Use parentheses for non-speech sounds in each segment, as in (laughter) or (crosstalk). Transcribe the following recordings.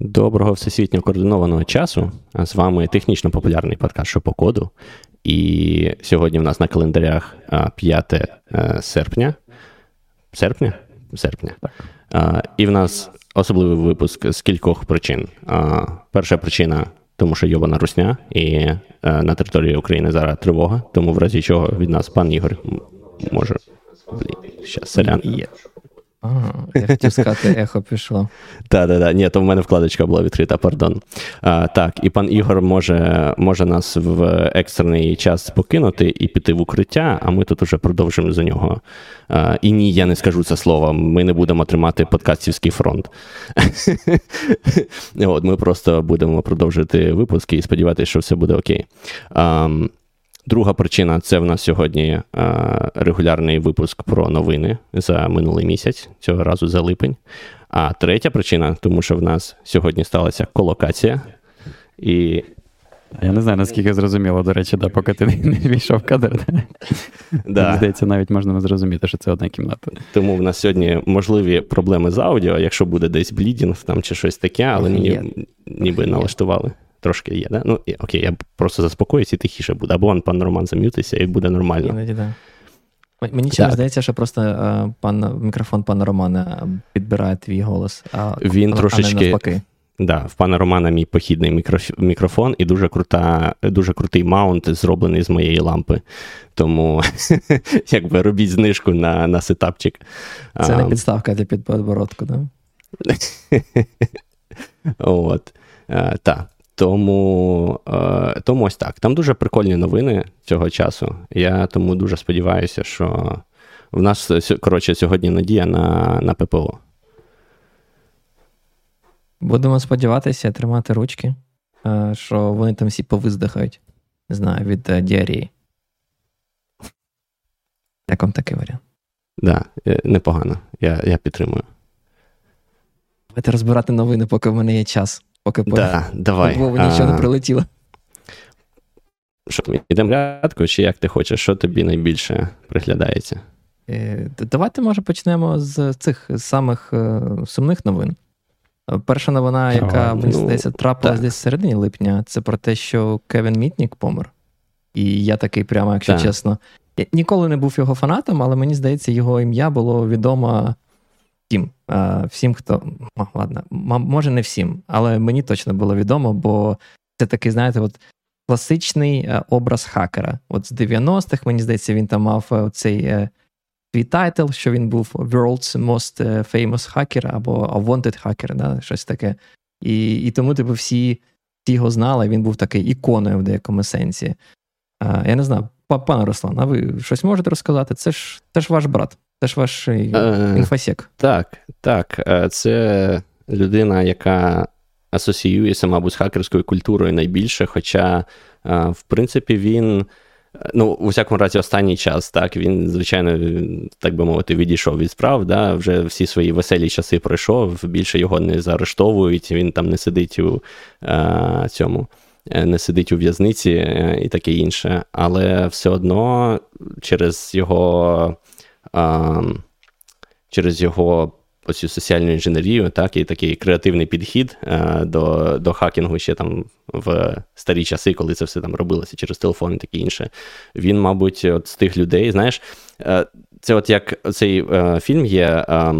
Доброго всесвітньо координованого часу. З вами технічно популярний подкаст «Що по коду. І сьогодні в нас на календарях 5 е, серпня. Серпня? Серпня. І в нас особливий випуск з кількох причин. Перша причина, тому що йобана русня, і е, на території України зараз тривога, тому в разі чого від нас пан Ігор може. Блін, щас, селян. Є. Ага, я хотів сказати, ехо пішло. Так, так, так. Ні, то в мене вкладочка була відкрита, пардон. А, Так, і пан Ігор може може нас в екстрений час покинути і піти в укриття, а ми тут уже продовжимо за нього. А, І ні, я не скажу це слово. Ми не будемо тримати подкастівський фронт. (laughs) От, Ми просто будемо продовжити випуски і сподіватися, що все буде окей. А, Друга причина це в нас сьогодні е, регулярний випуск про новини за минулий місяць, цього разу за липень. А третя причина, тому що в нас сьогодні сталася колокація. І... Я не знаю, наскільки зрозуміло, до речі, да, поки ти (laughs) не війшов в кадр. Да. Здається, навіть можна зрозуміти, що це одна кімната. Тому в нас сьогодні можливі проблеми з аудіо, якщо буде десь блідінг там чи щось таке, але ні, ніби налаштували. Трошки є, да? Ну, окей, я просто заспокоюсь і тихіше буде. Або он пан Роман зам'ютиться і буде нормально. Іноді, да. Мені чомусь здається, що просто а, пан, мікрофон пана Романа підбирає твій голос, а він а, трошечки. А не навпаки. Да, в пана Романа мій похідний мікрофон і дуже крута, дуже крутий mount, зроблений з моєї лампи. Тому (laughs) якби робіть знижку на на сетапчик. Це не підставка для підбородку, да? (laughs) От. Так. Тому е, тому ось так. Там дуже прикольні новини цього часу. Я тому дуже сподіваюся, що в нас коротше, сьогодні надія на, на ППО. Будемо сподіватися, тримати ручки, е, що вони там всі повиздихають. Не знаю, від е, діарії. Як вам такий варіант? Так, да, непогано. Я я підтримую. Давайте розбирати новини, поки в мене є час. Поки да, по давай. Вову нічого а... не прилетіло. Що, йдемо рядку, чи як ти хочеш, що тобі найбільше приглядається? Е, давайте, може, почнемо з цих самих е, сумних новин. Перша новина, яка, мені ну, здається, трапилась десь в середині липня, це про те, що Кевін Мітнік помер. І я такий, прямо, якщо так. чесно, я ніколи не був його фанатом, але мені здається, його ім'я було відомо всім, всім, хто ладно, може не всім, але мені точно було відомо, бо це такий, знаєте, от класичний е, образ хакера. От з 90-х, мені здається, він там мав е, цей е, свій title, що він був World's Most Famous Hacker або Wanted Hacker, да, щось таке. І і тому, типу, всі всі його знали, він був такий іконою в деякому сенсі. Я не знаю, пане Руслан, а ви щось можете розказати? Це ж це ж ваш брат. Це ж ваш е, infosec. Так, так. Е, це людина, яка асоціюється, мабуть, з хакерською культурою найбільше. Хоча, е, в принципі, він. Ну, у всякому разі, останній час, так, він, звичайно, так би мовити, відійшов від справ, да, вже всі свої веселі часи пройшов, більше його не заарештовують, він там не сидить у а, цьому, не сидить у в'язниці і таке інше. Але все одно через його а, через його оцю соціальну інженерію, так, і такий креативний підхід а, до до хакінгу ще там в старі часи, коли це все там робилося через телефон і таке інше. Він, мабуть, от з тих людей, знаєш, це от як цей а, фільм є. А,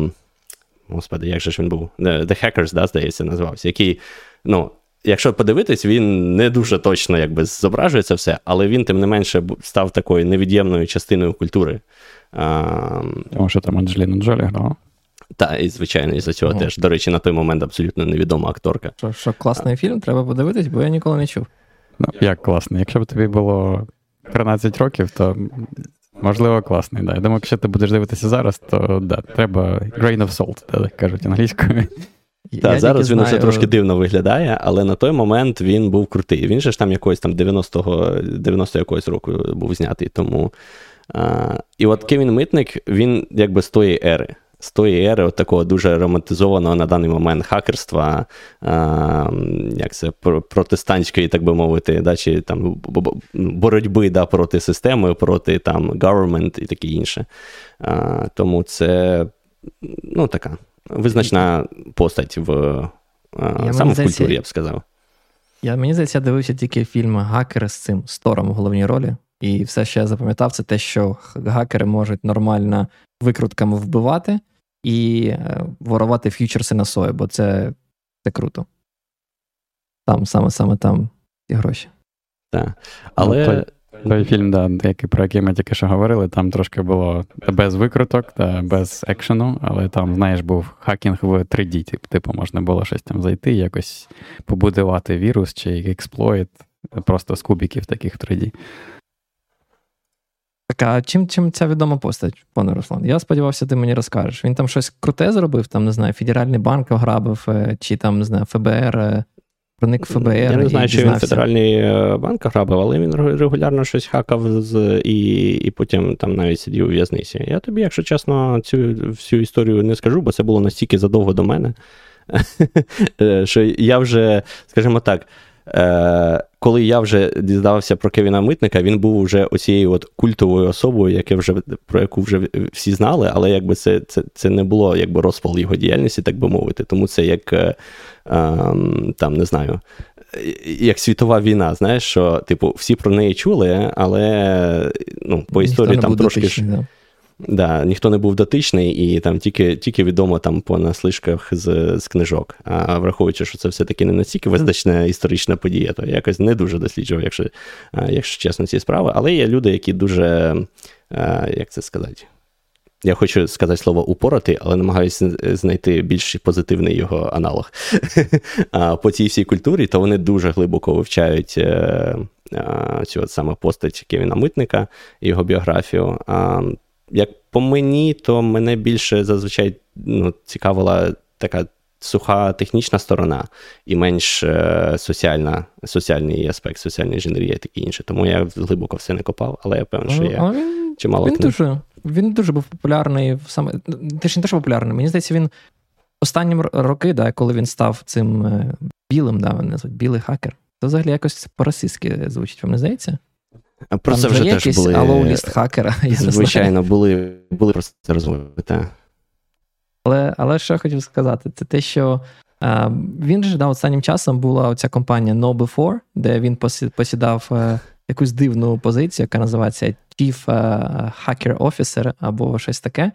Господи, як же ж він був? The Hackers, да, здається, називався, який, ну, Якщо подивитись, він не дуже точно якби зображує це все, але він, тим не менше, став такою невід'ємною частиною культури. Тому що там Анджеліна Джолі грала. Так, і звичайно, і за цього О. теж. До речі, на той момент абсолютно невідома акторка. Що що класний а. фільм, треба подивитись, бо я ніколи не чув. Ну, як класний? Якщо б тобі було 13 років, то можливо класний. Да. Я думаю, якщо ти будеш дивитися зараз, то да, треба grain of salt, так кажуть англійською. Так, зараз він знаю... вже трошки дивно виглядає, але на той момент він був крутий. Він же ж там якогось там 90-го 90 якогось року був знятий. Тому. А, І от Кевін Митник, він якби з тої ери. З тої ери от такого дуже романтизованого на даний момент хакерства, а, як це, протестантської, так би мовити, да, чи там боротьби да, проти системи, проти там government і таке інше. А, Тому це ну, така визначна постать в я, саме в культурі, я б сказав. Я, Мені здається, я дивився тільки фільм Гакери з цим Стором в головній ролі. І все, що я запам'ятав, це те, що гакери можуть нормально викрутками вбивати і е, ворувати ф'ючерси на сою, бо це це круто. Там саме саме там ті гроші. Так. Але. Ну, той фільм, да, який, про який ми тільки що говорили, там трошки було без викруток, та без екшену, але там, знаєш, був хакінг в 3D. Типу, можна було щось там зайти, якось побудувати вірус чи експлойт просто з кубіків таких в 3D. Так, а чим чим ця відома постать, пане Руслан? Я сподівався, ти мені розкажеш. Він там щось круте зробив, там, не знаю, Федеральний банк ограбив, е, чи там, не знаю, ФБР е, Проник ФБР. Я не знаю, чи він федеральний е, банк грабив, але він регулярно щось хакав з, і і потім там навіть сидів у в'язниці. Я тобі, якщо чесно, цю всю історію не скажу, бо це було настільки задовго до мене, (laughs) що я вже, скажімо так. Е, коли я вже дізнався про Кевіна Митника, він був вже оцією от культовою особою, яке вже, про яку вже всі знали, але якби це це, це не було якби розпал його діяльності, так би мовити. Тому це як е, ем, там не знаю. Як світова війна, знаєш, що, типу, всі про неї чули, але ну, по історії там трошки. Дотичний, да. Да, Ніхто не був дотичний, і там тільки тільки відомо там по наслишках з з книжок. А враховуючи, що це все-таки не настільки визначна історична подія, то я якось не дуже досліджував, якщо якщо чесно, ці справи. Але є люди, які дуже, як це сказати, я хочу сказати слово упоротий, але намагаюся знайти більш позитивний його аналог. (laughs) А По цій всій культурі, то вони дуже глибоко вивчають е, цю от саме постать Кевіна Митника і його біографію. Як по мені, то мене більше зазвичай ну, цікавила така суха технічна сторона і менш е, соціальна, соціальний аспект, соціальна інженерія і таке інше. Тому я глибоко все не копав, але я певний, що я він, чимало він дуже він дуже був популярний саме. Ти ж не те, що популярний. Мені здається, він останні роки, да, коли він став цим е, білим, да, вони назвуть білий хакер, то взагалі якось по-російськи звучить, вам не здається? Про це вже теж були алоу-ліст хакера. Я звичайно, були були про це розмови. так. Але але що я хотів сказати, це те, що а, він же да, останнім часом була оця компанія No Before, де він посідав а, е, якусь дивну позицію, яка називається Chief Hacker Officer або щось таке.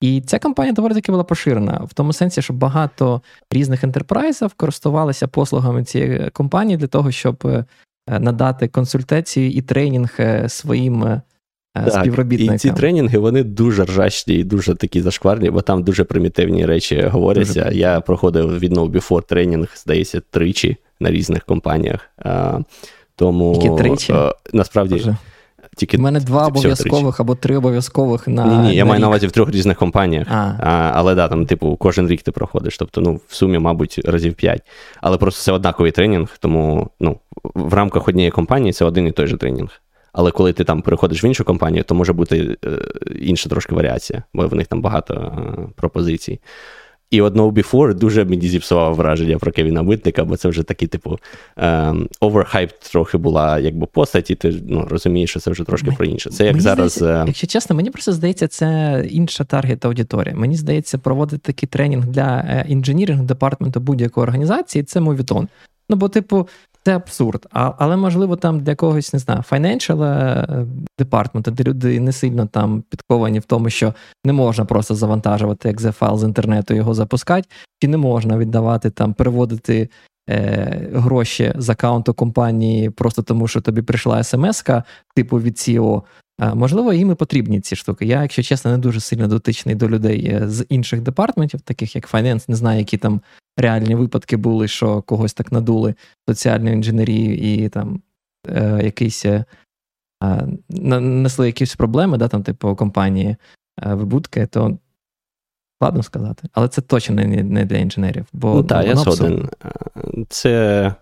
І ця компанія доволі таки була поширена в тому сенсі, що багато різних ентерпрайзів користувалися послугами цієї компанії для того, щоб е, надати консультацію і тренінг е, своїм е, так, співробітникам. І ці тренінги вони дуже ржачні і дуже такі зашкварні, бо там дуже примітивні речі говоряться. Дуже. Я проходив від No Before тренінг, здається, тричі на різних компаніях. Тому Які тричі? насправді. Дуже. Тільки У мене два обов'язкових або три обов'язкових на. Ні, ні, я на маю на увазі в трьох різних компаніях. А. А, Але да, там, типу, кожен рік ти проходиш. Тобто, ну, в сумі, мабуть, разів п'ять. Але просто це однаковий тренінг, тому ну, в рамках однієї компанії це один і той же тренінг. Але коли ти там переходиш в іншу компанію, то може бути е, інша трошки варіація, бо в них там багато е, пропозицій. І одного Before дуже мені зіпсував враження про Кевіна Митника, бо це вже такий, типу, overhype ем, трохи була якби постать, і ти ну, розумієш, що це вже трошки про інше. Це як мені зараз. Здається, е, якщо чесно, мені просто здається, це інша target аудиторія. Мені здається, проводити такий тренінг для engineering департаменту будь-якої організації це моветон. Ну, бо, типу, це абсурд. А, Але, можливо, там для когось, не знаю, financial е, департменту, де люди не сильно там підковані в тому, що не можна просто завантажувати екзе-файл з інтернету його запускати, чи не можна віддавати там, переводити е, гроші з аккаунту компанії просто тому, що тобі прийшла смс-ка, типу від CEO. Можливо, їм і потрібні ці штуки. Я, якщо чесно, не дуже сильно дотичний до людей е, з інших департаментів, таких як Finance, не знаю, які там реальні випадки були, що когось так надули соціальну інженерію і там е, якийсь е, несли якісь проблеми, да, там, типу, компанії е, вибутки, то складно сказати. Але це точно не не для інженерів. Бо ну, Так, я згоден. Це Е,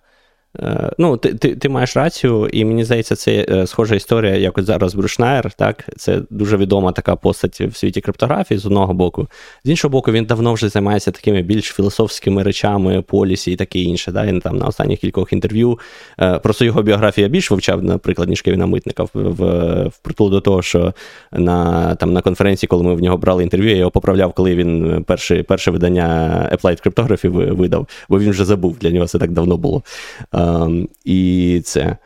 ну, Ти ти, ти маєш рацію, і мені здається, це е, схожа історія, як от зараз Брюшнайер, так? Це дуже відома така постать в світі криптографії з одного боку. З іншого боку, він давно вже займається такими більш філософськими речами, полісі і таке інше. Да? Він там на останніх кількох інтерв'ю. Е, просто його біографія більш вивчав, наприклад, ніж Кевіна Митника, в, в, впритул до того, що на там, на конференції, коли ми в нього брали інтерв'ю, я його поправляв, коли він перше, перше видання Applied Cryptography видав, бо він вже забув, для нього це так давно було. Ем, і це.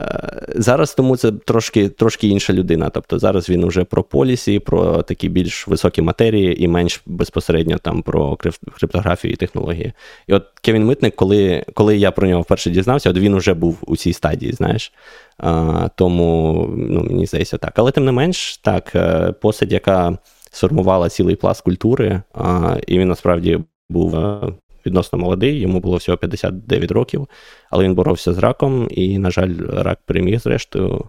Е, зараз тому це трошки трошки інша людина. Тобто зараз він вже про полісі, про такі більш високі матерії і менш безпосередньо там про криптографію і технології. І от Кевін Митник, коли коли я про нього вперше дізнався, от він вже був у цій стадії, знаєш. А, Тому ну, мені здається так. Але тим не менш, так, е, посадь, яка сформувала цілий пласт культури, а, і він насправді був е, відносно молодий, йому було всього 59 років, але він боровся з раком, і, на жаль, рак переміг зрештою.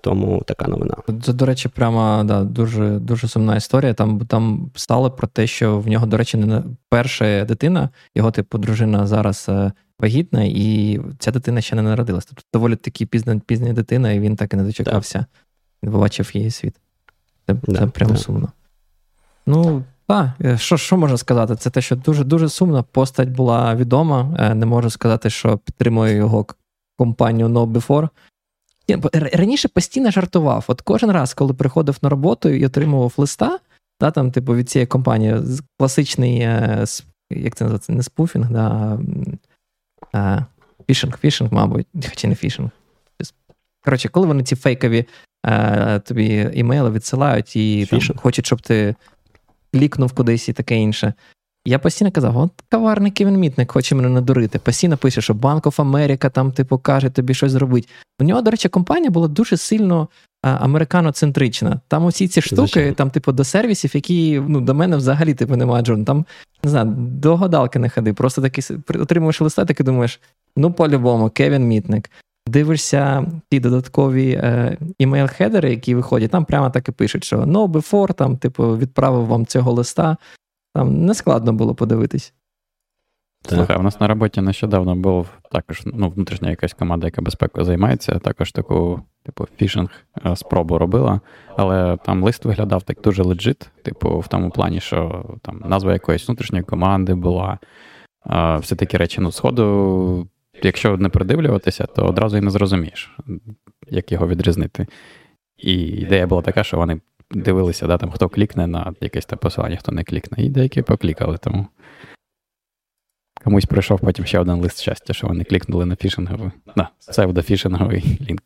Тому така новина. Це, до речі, прямо да, дуже дуже сумна історія. Там там стало про те, що в нього, до речі, не перша дитина, його типу дружина зараз е, вагітна, і ця дитина ще не народилась. Тобто доволі таки пізна пізня дитина, і він так і не дочекався. Він побачив її світ. Це, да, це прямо да. сумно. Ну, так, е, що що можна сказати? Це те, що дуже дуже сумна постать була відома. Е, не можу сказати, що підтримую його компанію No Before. Раніше постійно жартував. От кожен раз, коли приходив на роботу і отримував листа, да, там, типу, від цієї компанії, класичний, е, як це називається, не спуфінг, да, а фішинг, фішинг, мабуть, хоча не фішинг. Коротше, коли вони ці фейкові тобі імейли відсилають і там, хочуть, щоб ти клікнув кудись і таке інше. Я постійно казав, от коварний Кевін Mitnick хоче мене надурити. Постійно пише, що Bank of America там, типу, каже тобі щось зробити. У нього, до речі, компанія була дуже сильно а, американоцентрична. Там усі ці штуки, там, типу, до сервісів, які ну, до мене взагалі типу, немає джон. Там, не знаю, до гадалки не ходи. Просто такий отримуєш листа, так і думаєш, ну, по-любому, Кевін Мітник дивишся ті додаткові е, імейл-хедери, які виходять, там прямо так і пишуть, що no before, там, типу, відправив вам цього листа. Там не складно було подивитись. Слухай, у нас на роботі нещодавно був також ну, внутрішня якась команда, яка безпекою займається, також таку, типу, фішинг е, спробу робила, але там лист виглядав так дуже леджит, типу, в тому плані, що там назва якоїсь внутрішньої команди була. Все такі речі, ну, сходу якщо не придивлюватися, то одразу і не зрозумієш, як його відрізнити. І ідея була така, що вони дивилися, да, там, хто клікне на якесь там посилання, хто не клікне. І деякі поклікали. Тому комусь прийшов потім ще один лист щастя, що вони клікнули на фішинговий, на псевдофішинговий лінк.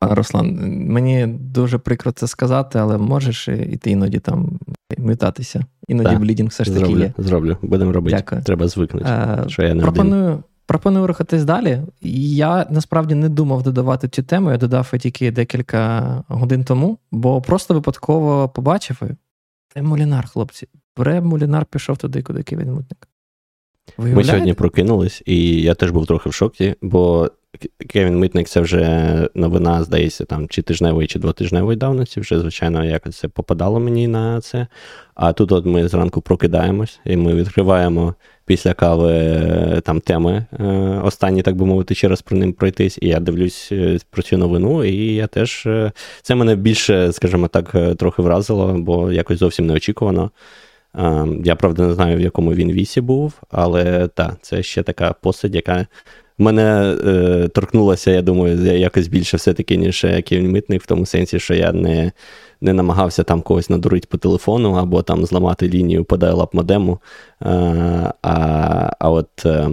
Руслан, мені дуже прикро це сказати, але можеш і ти іноді там митатися. Іноді так, блідінг все ж таки зроблю, є. Зроблю, будемо робити. Дякую. Треба звикнути. А, що я не пропоную, один. пропоную рухатись далі. Я насправді не думав додавати цю тему, я додав тільки декілька годин тому, бо просто випадково побачив. Це Мулінар, хлопці. Бре Мулінар пішов туди, куди Кевін Мутник. Ми сьогодні прокинулись, і я теж був трохи в шокі, бо Кевін Митник це вже новина, здається, там чи тижневої, чи двотижневої давності. Вже, звичайно, якось це попадало мені на це. А тут от ми зранку прокидаємось, і ми відкриваємо після кави е, там теми е, останні, так би мовити, ще раз про ним пройтись. І я дивлюсь е, про цю новину, і я теж це мене більше, скажімо так, трохи вразило, бо якось зовсім неочікувано. Я правда не знаю, в якому він вісі був, але так, це ще така посадь, яка мене е, торкнулася, я думаю, якось більше все-таки, ніж Кевін Митник, в тому сенсі, що я не не намагався там когось надурити по телефону або там зламати лінію по dial модему. Е, а а от. Е,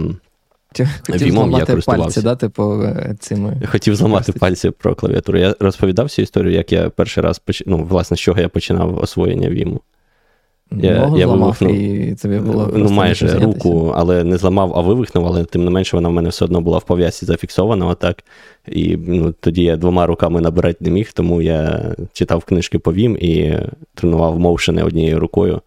Хотів Вімом зламати я пальці, да, типу, е, цими... Хотів зламати пальці про клавіатуру. Я розповідав цю історію, як я перший раз поч... ну, власне, з чого я починав освоєння Віму. Я я зламав, вивихнув, і тобі було ну, майже руку, але не зламав, а вивихнув, але тим не менше вона в мене все одно була в пов'язці зафіксована. отак. І ну, тоді я двома руками набирати не міг, тому я читав книжки по Вім і тренував моушени однією рукою.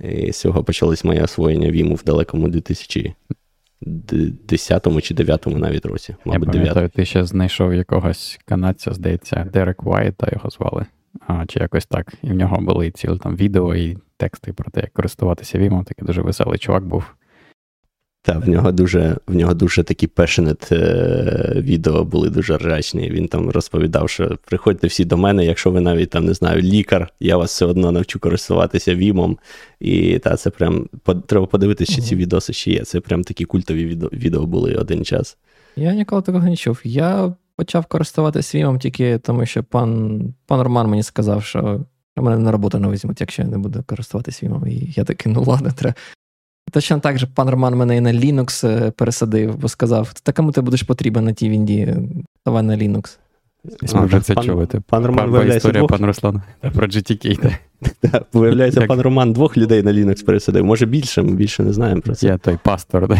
І з цього почалось моє освоєння Віму в далекому 2010 чи 2009 навіть році. Мабуть, Я пам'ятаю, 9. ти ще знайшов якогось канадця, здається, Дерек Уайта його звали. А, Чи якось так. І в нього були цілі там відео і тексти про те, як користуватися Vim. Такий дуже веселий чувак був. Так, в нього дуже в нього дуже такі е, відео були дуже ржачні. Він там розповідав, що приходьте всі до мене, якщо ви навіть там не знаю, лікар, я вас все одно навчу користуватися вімом. І та, це прям треба подивитися, чи ці відоси ще є. Це прям такі культові відео, відео були один час. Я ніколи такого не чув. Я почав користуватися вімом тільки тому, що пан пан Роман мені сказав, що мене на роботу не візьмуть, якщо я не буду користуватися вімом. І я такий, ну ладно, треба. Точно так же пан Роман мене і на Linux е, пересадив, бо сказав: та кому ти будеш потрібен на тій вінді, давай на Linux. Ми вже це чули. Пан Роман виявляється історія двох... пан Руслан (laughs) про GTK. (laughs) Виявляється, пан Роман двох людей на Linux пересадив. Може більше, ми більше не знаємо про це. Я той пастор, да?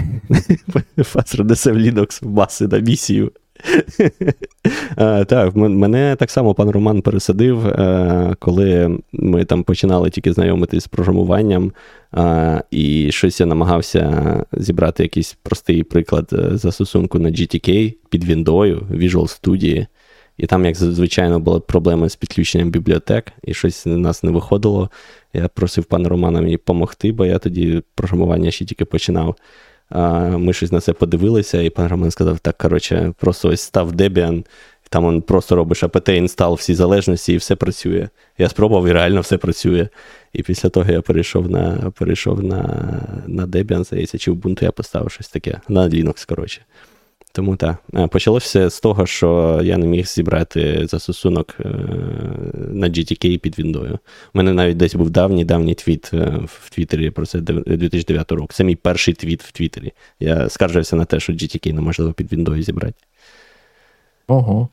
(laughs) Пастор несе в Linux в маси на місію. Так, мене так само пан Роман пересадив, е, коли ми там починали тільки знайомитись з програмуванням, і щось я намагався зібрати якийсь простий приклад е, застосунку на GTK під Віндою, Visual Studio. І там, як звичайно, були проблеми з підключенням бібліотек, і щось у нас не виходило. Я просив пана Романа мені допомогти, бо я тоді програмування ще тільки починав. Ми щось на це подивилися, і пан Роман сказав: так, коротше, просто ось став Debian, там он просто робиш apt інстал всі залежності, і все працює. Я спробував, і реально все працює. І після того я перейшов на перейшов на на Debian, здається, чи Ubuntu я поставив щось таке, на Linux, коротше. Тому так. Е, почалося з того, що я не міг зібрати застосунок е, на GTK під Віндою. У мене навіть десь був давній давній твіт е, в Твіттері про це 2009 року. Це мій перший твіт в Твіттері. Я скаржився на те, що GTK неможливо під Віндою зібрати. Ого.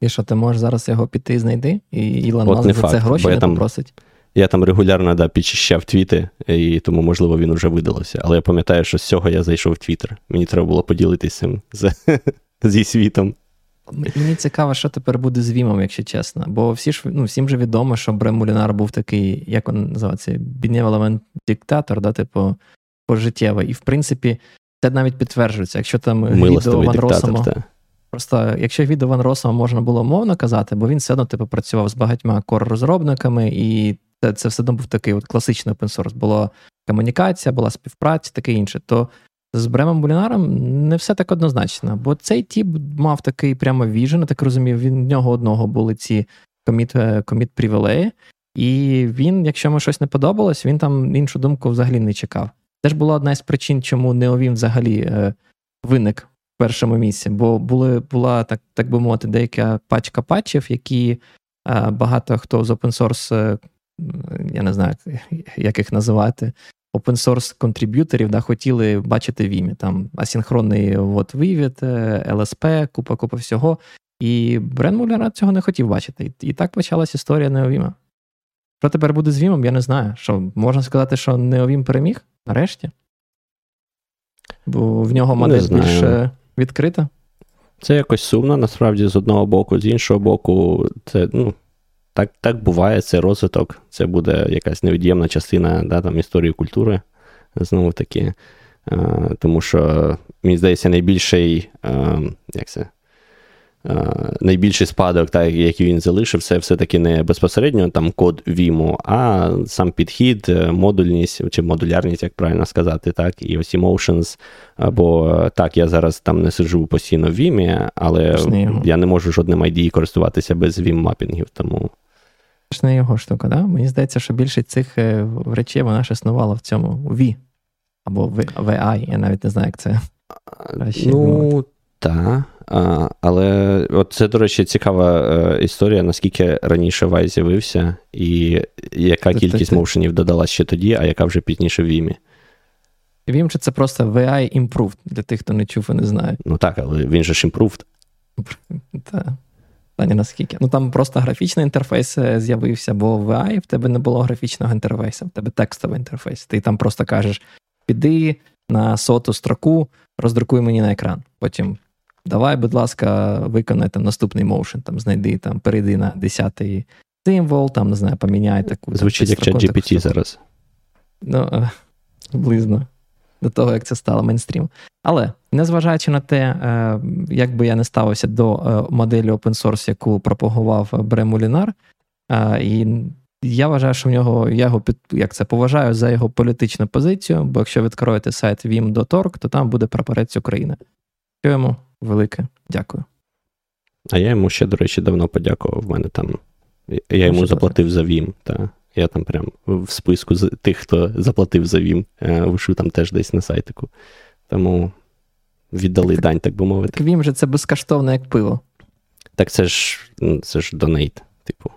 І що, ти можеш зараз його піти і знайти? І Ілон Маск за це гроші не там... попросить? Я там регулярно да, підчищав твіти, і тому, можливо, він вже видалився. Але я пам'ятаю, що з цього я зайшов в Твіттер. Мені треба було поділитися цим з, (laughs) зі світом. Мені цікаво, що тепер буде з Вімом, якщо чесно. Бо всі ж, ну, всім же відомо, що Брем Мулінар був такий, як він називається, біднєвелемент диктатор, да, типу, пожиттєвий. І в принципі, це навіть підтверджується. Якщо там відео Ван Росомо, Просто якщо відео Ван Росома можна було мовно казати, бо він все одно типу, працював з багатьма кор-розробниками, і це, це все одно був такий от класичний open source. Була комунікація, була співпраця, таке інше. То з Бремом Булінаром не все так однозначно. Бо цей тіп мав такий прямо віжен, так розумів, він в нього одного були ці коміт привілеї, і він, якщо йому щось не подобалось, він там іншу думку взагалі не чекав. Це ж була одна з причин, чому Неовім взагалі е, виник в першому місці, бо були, була, так так би мовити, деяка пачка патчів, які е, багато хто з open source е, я не знаю, як їх називати, open source контриб'юторів да, хотіли бачити в імі. Там асінхронний вот, вивід, ЛСП, купа купа всього. І Брен Муллер цього не хотів бачити. І так почалась історія Неовіма. Що тепер буде з Вімом, я не знаю. Що Можна сказати, що Неовім переміг нарешті? Бо в нього модель більш відкрита. Це якось сумно, насправді, з одного боку, з іншого боку, це ну, так так буває, це розвиток, це буде якась невід'ємна частина да, там, історії культури. Знову таки. Тому що, мені здається, найбільший як це, найбільший спадок, так, який він залишив, це все-таки не безпосередньо там код Vimo, а сам підхід, е, модульність чи модулярність, як правильно сказати, так, і ось emotions. Або так, я зараз там не сиджу постійно в Vim, але я не можу жодним ID користуватися без Vim-мапінгів. тому ж не його штука, да? Мені здається, що більшість цих е, речей вона ж існувала в цьому V або VI, я навіть не знаю, як це. Ну, так. Але от це, до речі, цікава е, історія, наскільки раніше Вай з'явився, і яка кількість моушенів додалась ще тоді, а яка вже пізніше в Вімі. Vim чи це просто VI Improved для тих, хто не чув і не знає. Ну так, але він же ж Improved. Так. (laughs) Та наскільки. Ну там просто графічний інтерфейс е, з'явився, бо в AI в тебе не було графічного інтерфейсу, в тебе текстовий інтерфейс. Ти там просто кажеш: піди на соту строку, роздрукуй мені на екран. Потім давай, будь ласка, виконай там наступний моушен, там знайди, там, перейди на 10-й символ, там, не знаю, поміняй таку. Звучить як чат GPT зараз. Ну, е, близно до того, як це стало мейнстрім. Але незважаючи на те, е, як би я не ставився до е, моделі open source, яку пропагував Бремулінар, і я вважаю, що в нього я його під як це поважаю за його політичну позицію, бо якщо відкроєте сайт vim.org, то там буде прапорець України. Що йому велике дякую. А я йому ще, до речі, давно подякував. В мене там. Я йому заплатив за Vim. Та. Я там прям в списку з тих, хто заплатив за Vim, е, вишу там теж десь на сайтику. Тому віддали так, дань, так би мовити. Так Vim же це безкоштовне, як пиво. Так це ж це ж донейт, типу.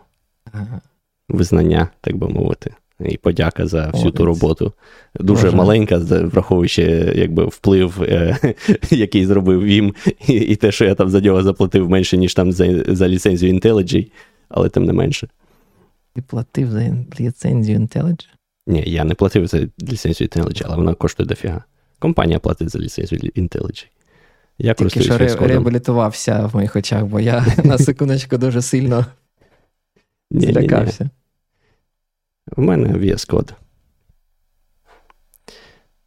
Ага. Визнання, так би мовити. І подяка за всю Молодець. ту роботу. Дуже Боже. маленька, враховуючи якби, вплив, е, (laughs) який зробив Вім, і, і те, що я там за нього заплатив менше, ніж там за за ліцензію IntelliJ, але тим не менше. Ти платив за ліцензію IntelliJ? Ні, я не платив за ліцензію IntelliJ, але вона коштує дофіга. Компанія платить за ліцензію IntelliJ. Я Тільки що ре- реабілітувався в моїх очах, бо я (laughs) на секундочку дуже сильно злякався. У мене VS Code.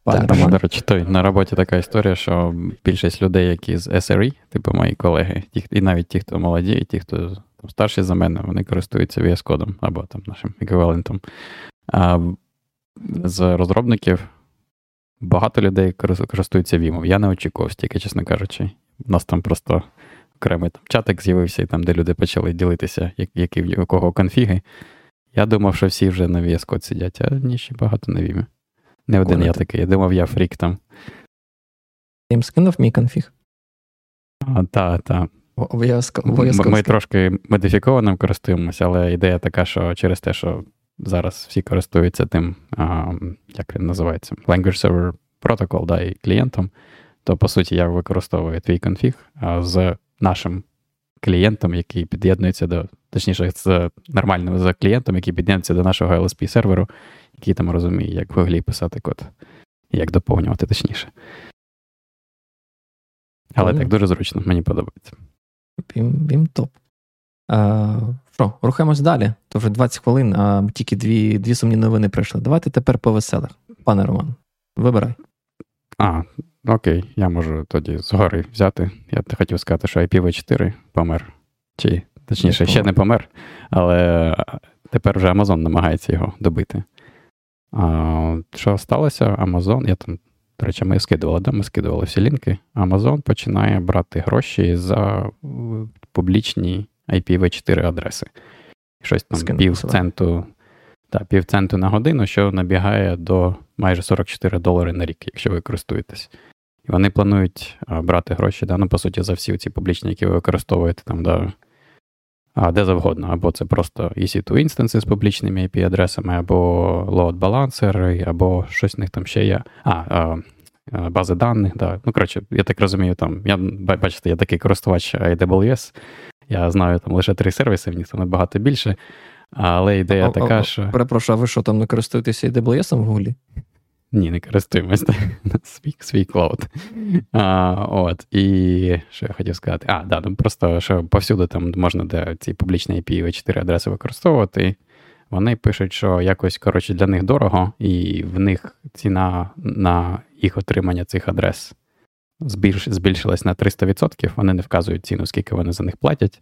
Пане Роман. До речі, той, на роботі така історія, що більшість людей, які з SRE, типу мої колеги, ті, і навіть ті, хто молоді, і ті, хто там, старші за мене, вони користуються VS Code або там нашим еквівалентом. А з розробників багато людей користуються Vim. Я не очікував стільки, чесно кажучи. У нас там просто окремий там чатик з'явився, і там, де люди почали ділитися, які у кого конфіги. Я думав, що всі вже на VS Code сидять, а ні, ще багато на Vim. Не один я такий. Я думав, я фрік там. Їм скинув мій конфіг. Так, так. Обов'язково. Ми трошки модифікованим користуємося, але ідея така, що через те, що зараз всі користуються тим, а, як він називається, Language Server Protocol, да, і клієнтом, то по суті я використовую твій конфіг з нашим клієнтом, який під'єднується до, точніше, з нормальним з клієнтом, який під'єднується до нашого LSP серверу, який там розуміє, як в Google писати код, як доповнювати точніше. Але так дуже зручно, мені подобається. Він топ. Що, рухаємось далі. То вже 20 хвилин, а тільки дві дві сумні новини прийшли. Давайте тепер по веселих. Пане Роман, вибирай. А, окей, я можу тоді згори взяти. Я хотів сказати, що IPv4 помер. Чи, точніше, ще не помер, але тепер вже Amazon намагається його добити. А, Що сталося? Amazon, я там, до речі, ми скидували, да? ми скидували всі лінки. Amazon починає брати гроші за публічні IPv4 адреси. Щось там півценту та, півценту на годину, що набігає до майже 44 долари на рік, якщо ви користуєтесь. І вони планують брати гроші, да, ну, по суті, за всі ці публічні, які ви використовуєте там, да, а, де завгодно. Або це просто EC2 інстанси з публічними IP-адресами, або load балансер, або щось в них там ще є. А, а бази даних. Да. Ну, коротше, я так розумію, там, я бачите, я такий користувач AWS. Я знаю там лише три сервіси, в них там набагато більше. Але ідея а, така, а, що. Перепрошую, а ви що там не користуєтеся AWS в Гуглі? Ні, не користуємось (laughs) свій свій клауд. А, от, І що я хотів сказати? А, да, ну просто що повсюди там можна де ці публічні IPv4 адреси використовувати. Вони пишуть, що якось коротше, для них дорого, і в них ціна на їх отримання цих адрес збільш, збільшилась на 300%. Вони не вказують ціну, скільки вони за них платять.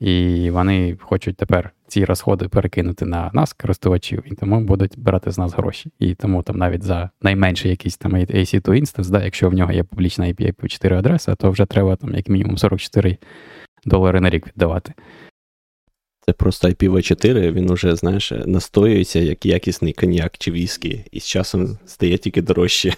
І вони хочуть тепер ці розходи перекинути на нас, користувачів, і тому будуть брати з нас гроші. І тому там навіть за найменший якийсь там AC2 інстанс, да, якщо в нього є публічна IP4 адреса, то вже треба там як мінімум 44 долари на рік віддавати. Це просто IPv4, він уже, знаєш, настоюється як якісний коньяк чи віскі, і з часом стає тільки дорожче.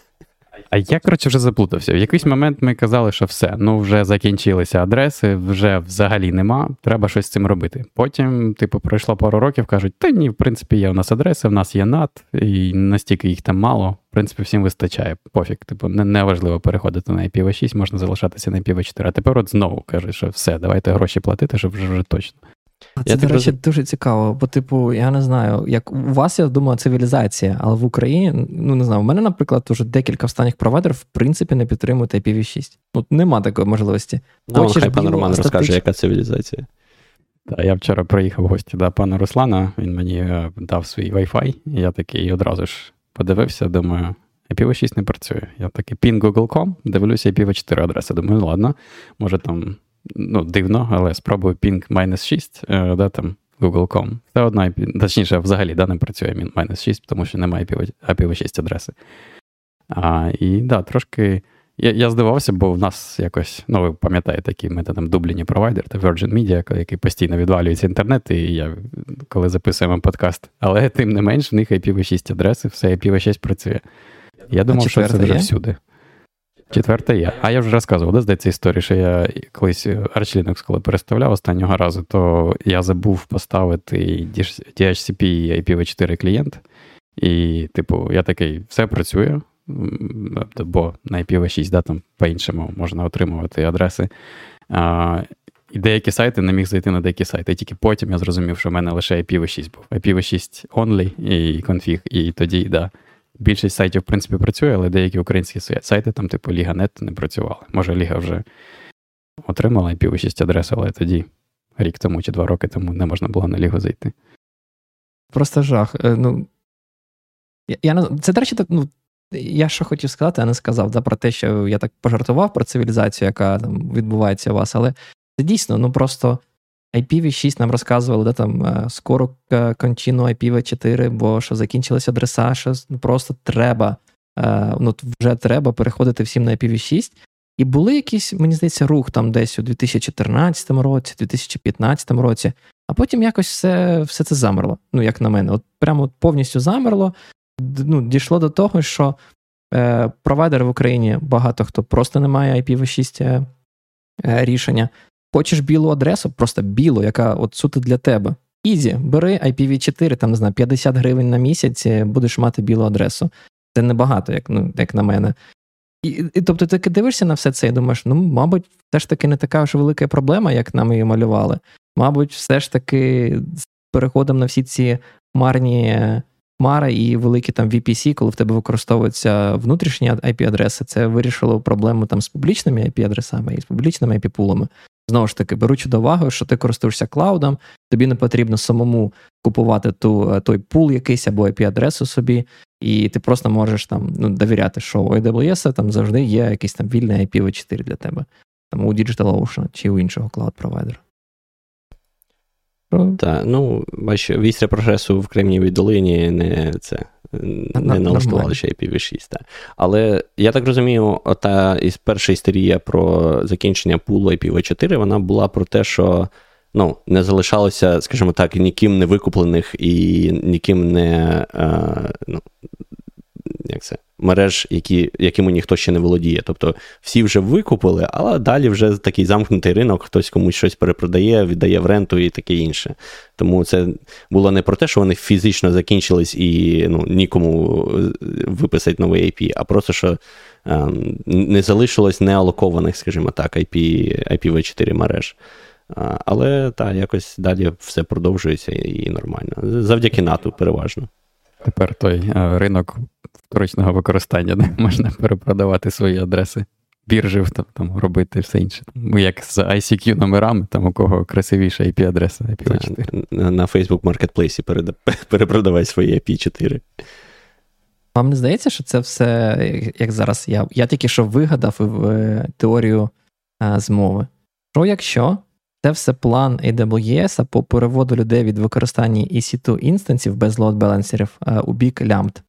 А я, коротше, вже заплутався. В якийсь момент ми казали, що все, ну вже закінчилися адреси, вже взагалі нема, треба щось з цим робити. Потім, типу, пройшло пару років, кажуть, та ні, в принципі, є у нас адреси, в нас є NAT, і настільки їх там мало, в принципі, всім вистачає. Пофіг, типу, не, переходити на IPv6, можна залишатися на IPv4. А тепер от знову кажуть, що все, давайте гроші платити, щоб вже, вже точно. Це, я до речі, роз... дуже цікаво, бо, типу, я не знаю, як у вас, я думаю, цивілізація, але в Україні, ну не знаю, у мене, наприклад, уже декілька останніх провайдерів, в принципі, не підтримують IPv6. Ну, нема такої можливості. Ну, Хочеш хай пан Роман статич... розкаже, яка цивілізація. Так, я вчора приїхав в гості до пана Руслана, він мені е, дав свій Wi-Fi, і я такий одразу ж подивився, думаю, IPv6 не працює. Я такий ping google.com, дивлюся IPv4 адреса. Думаю, ну ладно, може там ну, дивно, але спробую ping 6, е, да, там Google.com. Все одно IP, точніше, взагалі да, не працює мінус 6, тому що немає IPv6 адреси. А, І да, трошки. Я я здивався, бо в нас якось, ну, ви пам'ятаєте, такий методом дубліні провайдер та Virgin Media, який постійно відвалюється інтернет, і я коли записуємо подкаст. Але тим не менш, в них IPv6 адреси, все IPv6 працює. Я думав, що це вже всюди. Четверта є. А я вже розказував, да, здається, історію, що я колись Arch коли переставляв останнього разу, то я забув поставити DHCP і IPv4 клієнт. І, типу, я такий, все працює, бо на IPv6 да, там по-іншому можна отримувати адреси. А, І деякі сайти не міг зайти на деякі сайти. І тільки потім я зрозумів, що в мене лише IPv6 був. IPv6 only і конфіг, і тоді, да. Більшість сайтів, в принципі, працює, але деякі українські сайти, там, типу, Ліга.нет не працювали. Може, Ліга вже отримала IPv6 адресу, але тоді, рік тому чи два роки тому не можна було на Лігу зайти. Просто жах. Е, ну, я, я, Це, до речі, так, ну, я що хотів сказати, а не сказав да, про те, що я так пожартував про цивілізацію, яка там відбувається у вас, але це дійсно, ну просто IPv6 нам розказували, де там е, скоро е, кончину IPv4, бо що закінчилася адреса, що просто треба, е, ну вже треба переходити всім на IPv6. І були якісь, мені здається, рух там десь у 2014 році, 2015 році, а потім якось все все це замерло. Ну, як на мене, от прямо повністю замерло. Ну, Дійшло до того, що е, провайдери в Україні багато хто просто не має IPv6 е, рішення. Хочеш білу адресу, просто білу, яка от суто для тебе. Ізі, бери IPv4, там не знаю, 50 гривень на місяць, будеш мати білу адресу. Це небагато, як ну, як на мене. І, і тобто ти дивишся на все це і думаєш, ну, мабуть, все ж таки не така ж велика проблема, як нам її малювали. Мабуть, все ж таки з переходом на всі ці марні хмари і великі там VPC, коли в тебе використовуються внутрішні IP-адреси, це вирішило проблему там з публічними IP-адресами і з публічними IP-пулами. Знову ж таки, беручи до уваги, що ти користуєшся клаудом, тобі не потрібно самому купувати ту, е, той пул якийсь або IP-адресу собі, і ти просто можеш там ну, довіряти, що у AWS там завжди є якийсь там вільний IPv4 для тебе, там у DigitalOcean чи у іншого cloud-провайдера. Так, ну, бач, вістря прогресу в Кремнієвій долині не це не налаштували ще IPv6. Так. Але я так розумію, ота із перша істерія про закінчення пулу IPv4, вона була про те, що ну, не залишалося, скажімо так, ніким не викуплених і ніким не. А, ну, як це, мереж, які, якими ніхто ще не володіє. Тобто всі вже викупили, але далі вже такий замкнутий ринок, хтось комусь щось перепродає, віддає в ренту і таке інше. Тому це було не про те, що вони фізично закінчились і ну, нікому е, виписати новий IP, а просто що ем, не залишилось неалокованих, скажімо так, IP, IPv4 мереж. Але так, якось далі все продовжується і нормально. Завдяки НАТО, переважно. Тепер той е, ринок вторичного використання, де (laughs) можна перепродавати свої адреси, біржів там, там робити все інше. Як з ICQ номерами, там у кого красивіша IP-адреса IPv4. На, на Facebook Marketplace (laughs) перепродавай свої IP4. Вам не здається, що це все, як зараз я я тільки що вигадав в е, теорію а, змови. Що якщо це все план AWS по переводу людей від використання EC2 інстансів без лот балансерів у бік лямбд?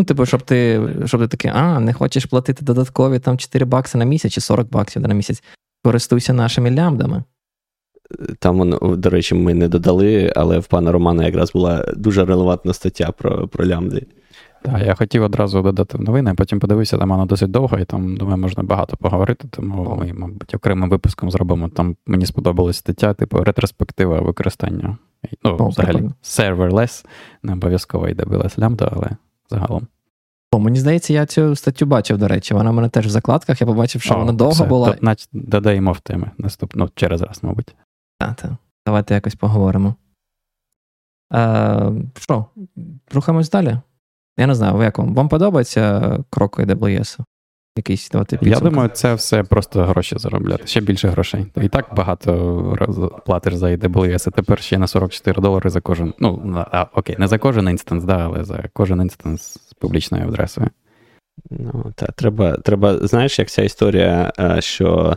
Ну, типу, щоб ти щоб ти такий, а, не хочеш платити додаткові там 4 бакси на місяць чи 40 баксів на місяць, користуйся нашими лямбдами. Там, до речі, ми не додали, але в пана Романа якраз була дуже релевантна стаття про про лямбди. Так, я хотів одразу додати в новини, а потім подивився, там вона досить довго, і там, думаю, можна багато поговорити, тому ми, мабуть, окремим випуском зробимо. Там мені сподобалась стаття, типу ретроспектива використання. Ну, О, взагалі, serverless, не обов'язково AWS Lambda, але загалом. О, мені здається, я цю статтю бачив, до речі. Вона в мене теж в закладках, я побачив, що О, вона довго все. була. Наче додаємо в теми наступну, ну, через раз, мабуть. Так, так. Давайте якось поговоримо. Е, Що, рухаємось далі? Я не знаю, як вам? Вам подобається крок AWS? Якийсь давати Я думаю, це все просто гроші заробляти. Ще більше грошей. І так багато платиш за AWS, а тепер ще на 44 долари за кожен. Ну, а, окей, не за кожен інстанс, да, але за кожен інстанс з публічною адресою. Ну, та, треба, треба, знаєш, як ця історія, е, що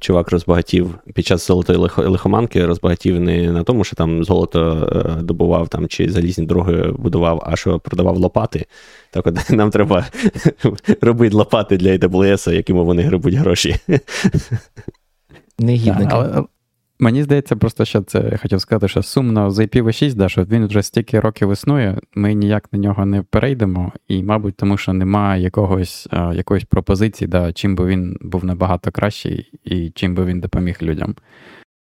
чувак розбагатів під час золотої лихоманки, розбагатів не на тому, що там золото е, добував там, чи залізні дороги будував, а що продавав лопати. Так от (laughs) нам треба (laughs) робити лопати для AWS, якими вони грибуть гроші. Негідники. Мені здається, просто ще це я хотів сказати, що сумно з IPv6, да, що він вже стільки років існує, ми ніяк на нього не перейдемо, і, мабуть, тому що немає якогось, а, якоїсь пропозиції, да, чим би він був набагато кращий і чим би він допоміг людям.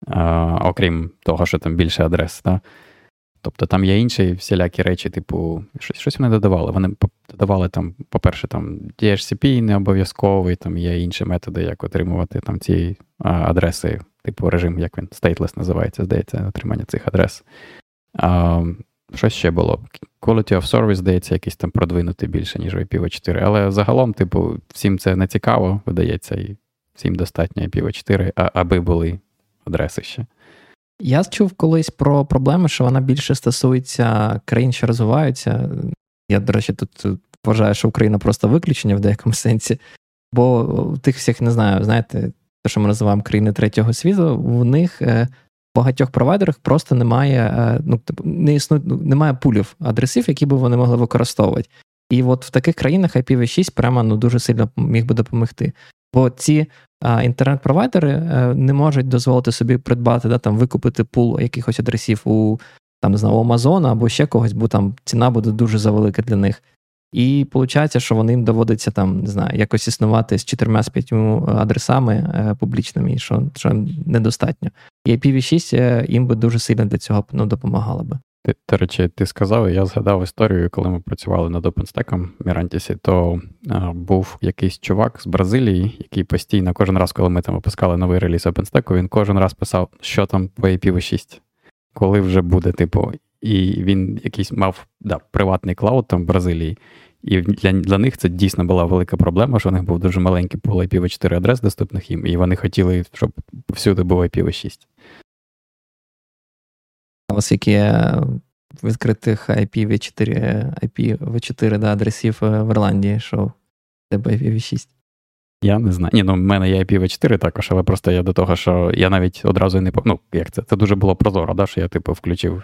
А, Окрім того, що там більше адрес. Да. Тобто там є інші всілякі речі, типу, щось щось вони додавали. Вони додавали там, по-перше, там DHCP не обов'язковий, там є інші методи, як отримувати там ці адреси типу режим, як він, stateless називається, здається, отримання цих адрес. А, Що ще було? Quality of service, здається, якийсь там продвинутий більше, ніж IPv4. Але загалом, типу, всім це не цікаво, видається, і всім достатньо IPv4, аби були адреси ще. Я чув колись про проблеми, що вона більше стосується країн, що розвиваються. Я, до речі, тут вважаю, що Україна просто виключення в деякому сенсі. Бо в тих всіх не знаю, знаєте, те, що ми називаємо країни третього світу, в них е, в багатьох провайдерах просто немає е, ну, типу, не існує, ну, немає пулів адресів, які би вони могли використовувати. І от в таких країнах IPv6 прямо ну, дуже сильно міг би допомогти. Бо ці інтернет-провайдери не можуть дозволити собі придбати, да, там, викупити пул якихось адресів у там, не знаю, Амазона або ще когось, бо там ціна буде дуже завелика для них. І виходить, що вони їм доводиться там, не знаю, якось існувати з чотирма з п'ятьма адресами е, публічними, що що недостатньо. І IPv6 е, їм би дуже сильно для цього ну, допомагало би. Ти, до речі, ти сказав, я згадав історію, коли ми працювали над OpenStack Мірантісі, то а, був якийсь чувак з Бразилії, який постійно, кожен раз, коли ми там випускали новий реліз OpenStack, він кожен раз писав, що там по IPv6, коли вже буде, типу, і він якийсь мав да, приватний клауд там в Бразилії. І для для них це дійсно була велика проблема, що у них був дуже маленький пул IPv4 адрес доступних їм, і вони хотіли, щоб всюди був IPv6. У вас які відкритих IPv4 IPv4 да, адресів е, в Ірландії, що тебе IPv6? Я не знаю. Ні, ну в мене є IPv4 також, але просто я до того, що я навіть одразу не Ну, як це? Це дуже було прозоро, да, що я типу включив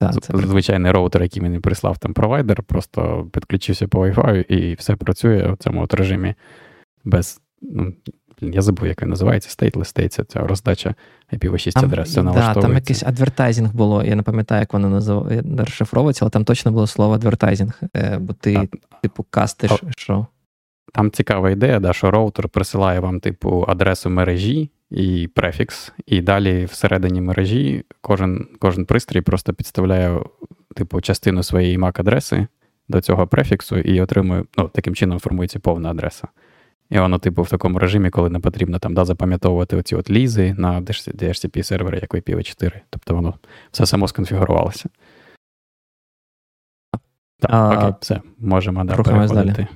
так, це звичайний роутер, який мені прислав там провайдер, просто підключився по Wi-Fi і все працює в цьому от режимі без. ну, я забув, як він називається, stateless стейться, ця роздача IPv6 адрес. Це да, там якийсь advertising було. Я не пам'ятаю, як воно назив... розшифровується, але там точно було слово advertising, е, бо ти, а, типу, кастиш, а, що. Там цікава ідея, да, що роутер присилає вам, типу, адресу мережі, і префікс, і далі всередині мережі кожен кожен пристрій просто підставляє типу, частину своєї MAC-адреси до цього префіксу і отримує, ну, таким чином формується повна адреса. І воно, типу, в такому режимі, коли не потрібно там да, запам'ятовувати оці от лізи на DHCP сервері, як IPv4. Тобто воно все само сконфігурувалося. Так, а, окей, все, можемо да, переходити. Далі.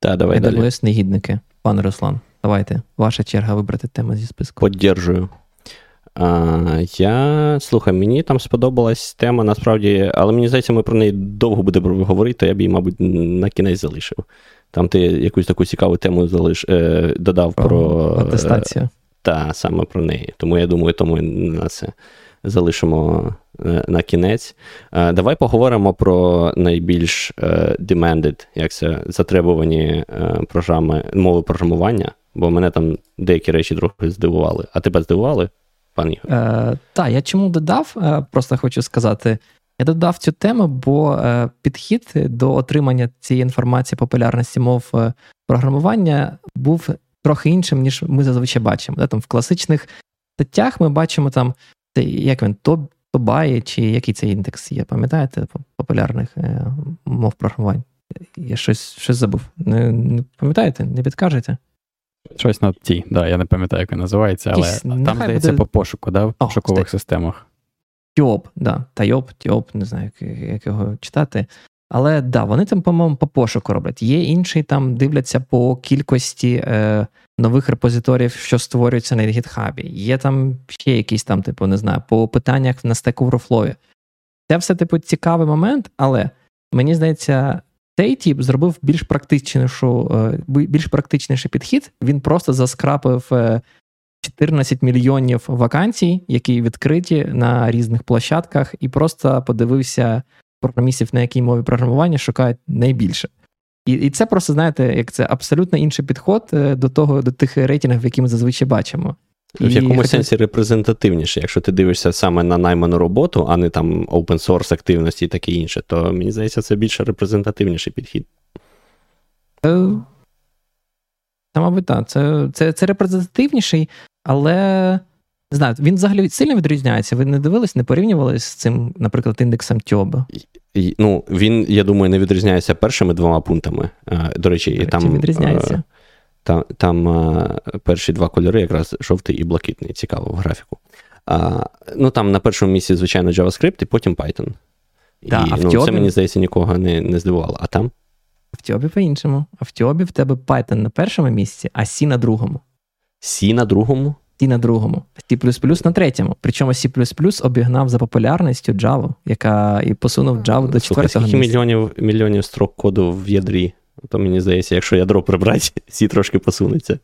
Так, давай далі. негідники, пане Руслан. Давайте, ваша черга вибрати тему зі списку. Поддержую. А, Я слухай, мені там сподобалась тема, насправді, але мені здається, ми про неї довго будемо говорити, то я б її, мабуть, на кінець залишив. Там ти якусь таку цікаву тему залиш, е, додав про, про атестацію. Е, та, саме про неї. Тому я думаю, тому на це залишимо е, на кінець. Е, давай поговоримо про найбільш е, demanded, як це затребувані програми мови програмування бо мене там деякі речі трохи здивували. А тебе здивували, пан Ігор? Е, Так, я чому додав, е, просто хочу сказати. Я додав цю тему, бо е, підхід до отримання цієї інформації популярності мов е, програмування був трохи іншим, ніж ми зазвичай бачимо. Там В класичних статтях ми бачимо там, як він, Тобає, чи який це індекс є, пам'ятаєте, популярних е, мов програмувань? Я щось щось забув. Не, не пам'ятаєте? Не підкажете? Щось на ті, да, я не пам'ятаю, як він називається, але Якісь, там здається буде... по пошуку, да, в О, пошукових стей. системах. TIOBE, да, Тайоп, TIOBE, не знаю, як, його читати. Але да, вони там, по-моєму, по пошуку роблять. Є інші там дивляться по кількості е, нових репозиторів, що створюються на GitHub. Є там ще якісь там, типу, не знаю, по питаннях на Stack Overflow. Це все, типу, цікавий момент, але мені здається, цей тип зробив більш практичнішу, е, більш практичніший підхід. Він просто заскрапив е, 14 мільйонів вакансій, які відкриті на різних площадках, і просто подивився програмістів, на якій мові програмування шукають найбільше. І і це просто, знаєте, як це абсолютно інший підход е, до того, до тих рейтингів, які ми зазвичай бачимо. В якомусь хотів... сенсі репрезентативніше, якщо ти дивишся саме на найману роботу, а не там open source активності і таке інше, то мені здається, це більше репрезентативніший підхід. Е, та, мабуть, так. Це, це, це репрезентативніший, але не знаю, він взагалі сильно відрізняється. Ви не дивились, не порівнювали з цим, наприклад, індексом Тьоба? Ну, він, я думаю, не відрізняється першими двома пунктами. Е, до речі, До речі там відрізняється. Е, там там е, перші два кольори, якраз жовтий і блакитний, цікаво в графіку. А, Ну там на першому місці, звичайно, JavaScript, і потім Python. Да, і а ну, Тьобі... це мені здається нікого не не здивувало. А там? В Тьобі по-іншому. А в Тьобі в тебе Python на першому місці, а C на другому. C на другому? C на другому, C на третьому. Причому C обігнав за популярністю Java, яка і посунув Java до четвертого місця. мільйонів мільйонів строк коду в ядрі. То мені здається, якщо ядро прибрати, (laughs) C трошки посунеться.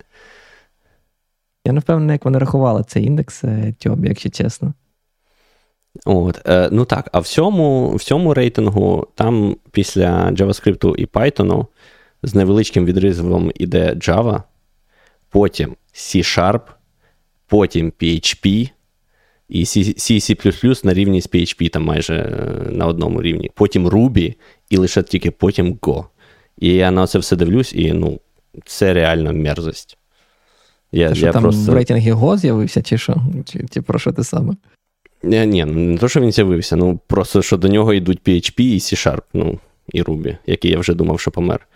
Я не впевнений, як вони рахували цей індекс е, Тьобі, якщо чесно. От, е, Ну так, а в цьому в цьому рейтингу там після JavaScript і Python з невеличким відрізом іде Java, потім C-Sharp, потім PHP і C, C на рівні з PHP, там майже е, на одному рівні. Потім Ruby, і лише тільки потім Go. І я на це все дивлюсь, і ну, це реально мерзость. Я, що я там просто... в рейтингі Go з'явився, чи що? Чи, чи про що ти саме? Ні, ні, ну не то, що він з'явився, ну просто що до нього йдуть PHP і C-Sharp, ну, і Ruby, який я вже думав, що помер.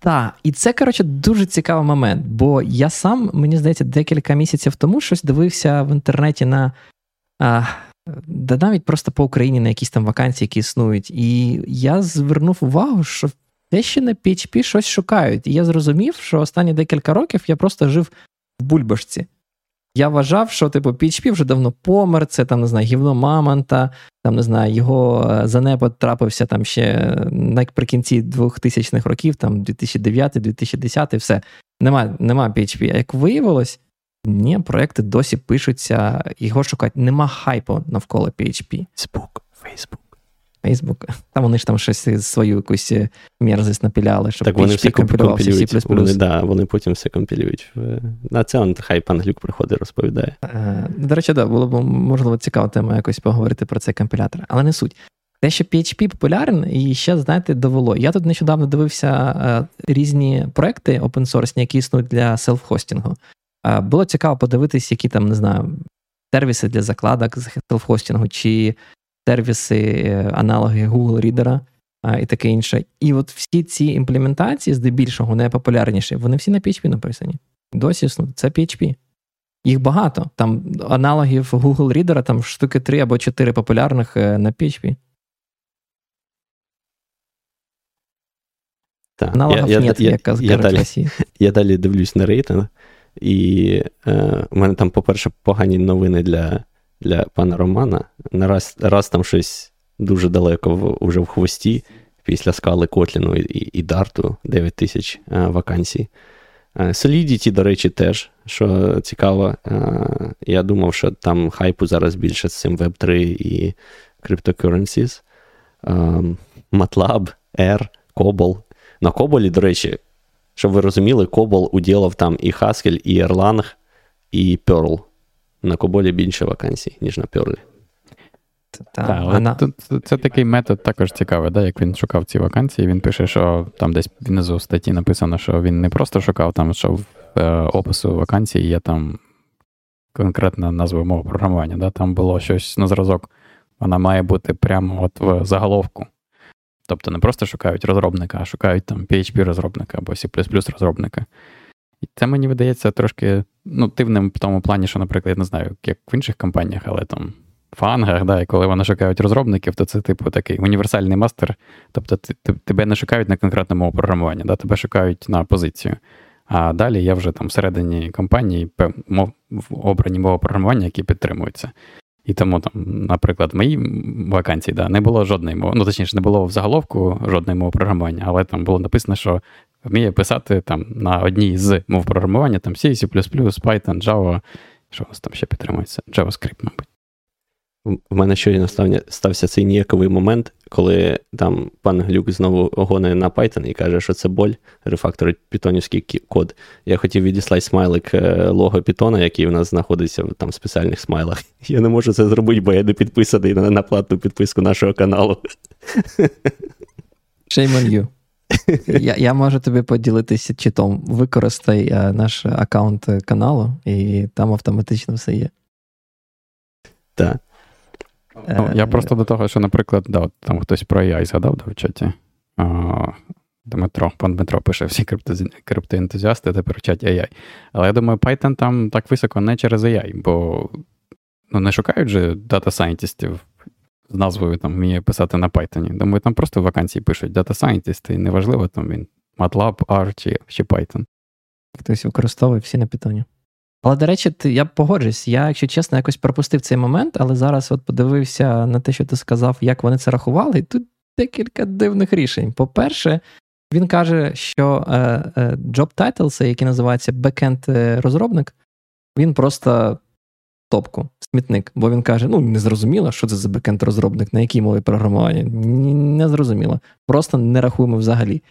Так, і це, коротше, дуже цікавий момент, бо я сам, мені здається, декілька місяців тому щось дивився в інтернеті на. А, да навіть просто по Україні на якісь там вакансії, які існують. І я звернув увагу, що те ще на PHP щось шукають. І я зрозумів, що останні декілька років я просто жив в бульбашці. Я вважав, що типу PHP вже давно помер, це там не знаю, гівно Мамонта, там не знаю, його е, занепад трапився там ще наприкінці 2000-х років, там 2009-2010, все. Нема нема PHP. А як виявилось, ні, проекти досі пишуться, його шукають. Нема хайпу навколо PHP. Facebook, Facebook. Facebook. (laughs) Там вони ж там щось свою якусь е, мерзость напіляли, щоб так вони все компілювався C++. Вони, да, вони потім все компілюють. На це он хай пан Глюк приходить, розповідає. Е, до речі, да, було б можливо цікава тема якось поговорити про цей компілятор, але не суть. Те, що PHP популярний, і ще, знаєте, довело. Я тут нещодавно дивився е, різні проекти open-source, які існують для селф-хостінгу. Е, було цікаво подивитись, які там, не знаю, сервіси для закладок з селф-хостінгу, чи сервіси, е, аналоги Google Reader і таке інше. І от всі ці імплементації, здебільшого, найпопулярніші, вони всі на PHP написані. Досі це PHP. Їх багато. Там аналогів Google Reader, там штуки 3 або 4 популярних е, на PHP. Так. Аналогів я, нет, я, як я, я, далі, (laughs) я далі дивлюсь на рейтинг, і е, у мене там, по-перше, погані новини для для пана Романа. Раз раз там щось дуже далеко в, вже в хвості, після скали Котліну і, і, Дарту 9 тисяч е, вакансій. Е, Solidity, до речі, теж, що цікаво. Е, я думав, що там хайпу зараз більше з цим Web3 і cryptocurrencies. MATLAB, R, COBOL. На COBOL, до речі, щоб ви розуміли, COBOL уділав там і Haskell, і Erlang, і Perl на Коболі більше вакансій, ніж на Перлі. Так, вона... Це, це такий метод також цікавий, да? як він шукав ці вакансії. Він пише, що там десь внизу в статті написано, що він не просто шукав, там що в е, опису вакансії є там конкретна назва мови програмування. Да? Там було щось на зразок, вона має бути прямо от в заголовку. Тобто не просто шукають розробника, а шукають там PHP-розробника або C розробника. І це мені видається трошки ну, дивним в тому плані, що, наприклад, я не знаю, як в інших компаніях, але там в фангах, да, і коли вони шукають розробників, то це, типу, такий універсальний мастер. Тобто ти, ти, тебе не шукають на конкретне мову програмування, да, тебе шукають на позицію. А далі я вже там всередині компанії мов, обрані мови програмування, які підтримуються. І тому, там, наприклад, в моїй вакансії да, не було жодної мови, ну точніше, не було в заголовку жодної мови програмування, але там було написано, що вміє писати там на одній з мов програмування, там C, C++, Python, Java, що у нас там ще підтримується? JavaScript, мабуть. В мене щойно стався цей ніяковий момент, коли там пан Глюк знову гоне на Python і каже, що це боль, рефакторить пітонівський код. Я хотів відіслати смайлик е, лого Python, який у нас знаходиться в там спеціальних смайлах. (laughs) Я не можу це зробити, бо я не підписаний на, на платну підписку нашого каналу. (laughs) Shame on you. Я я можу тобі поділитися читом. Використай а, е, наш аккаунт каналу, і там автоматично все є. Так. Ну, Я просто до того, що, наприклад, да, там хтось про AI згадав да, в чаті. Дмитро, пан Дмитро пише, всі криптоентузіасти тепер вчать AI. Але я думаю, Python там так високо не через AI, бо ну, не шукають же дата-сайентістів з назвою там вміє писати на Python. Думаю, там просто вакансії пишуть дата-сайентісти, і неважливо, там він MATLAB, R чи, чи Python. Хтось використовує всі на питання. Але, до речі, я погоджуюсь, я, якщо чесно, якось пропустив цей момент, але зараз от подивився на те, що ти сказав, як вони це рахували, і тут декілька дивних рішень. По-перше, він каже, що е, е, job titles, який називається backend е, розробник, він просто топку, смітник. Бо він каже: ну, не зрозуміло, що це за бекенд розробник, на якій мові програмування. Не зрозуміло. Просто не рахуємо взагалі.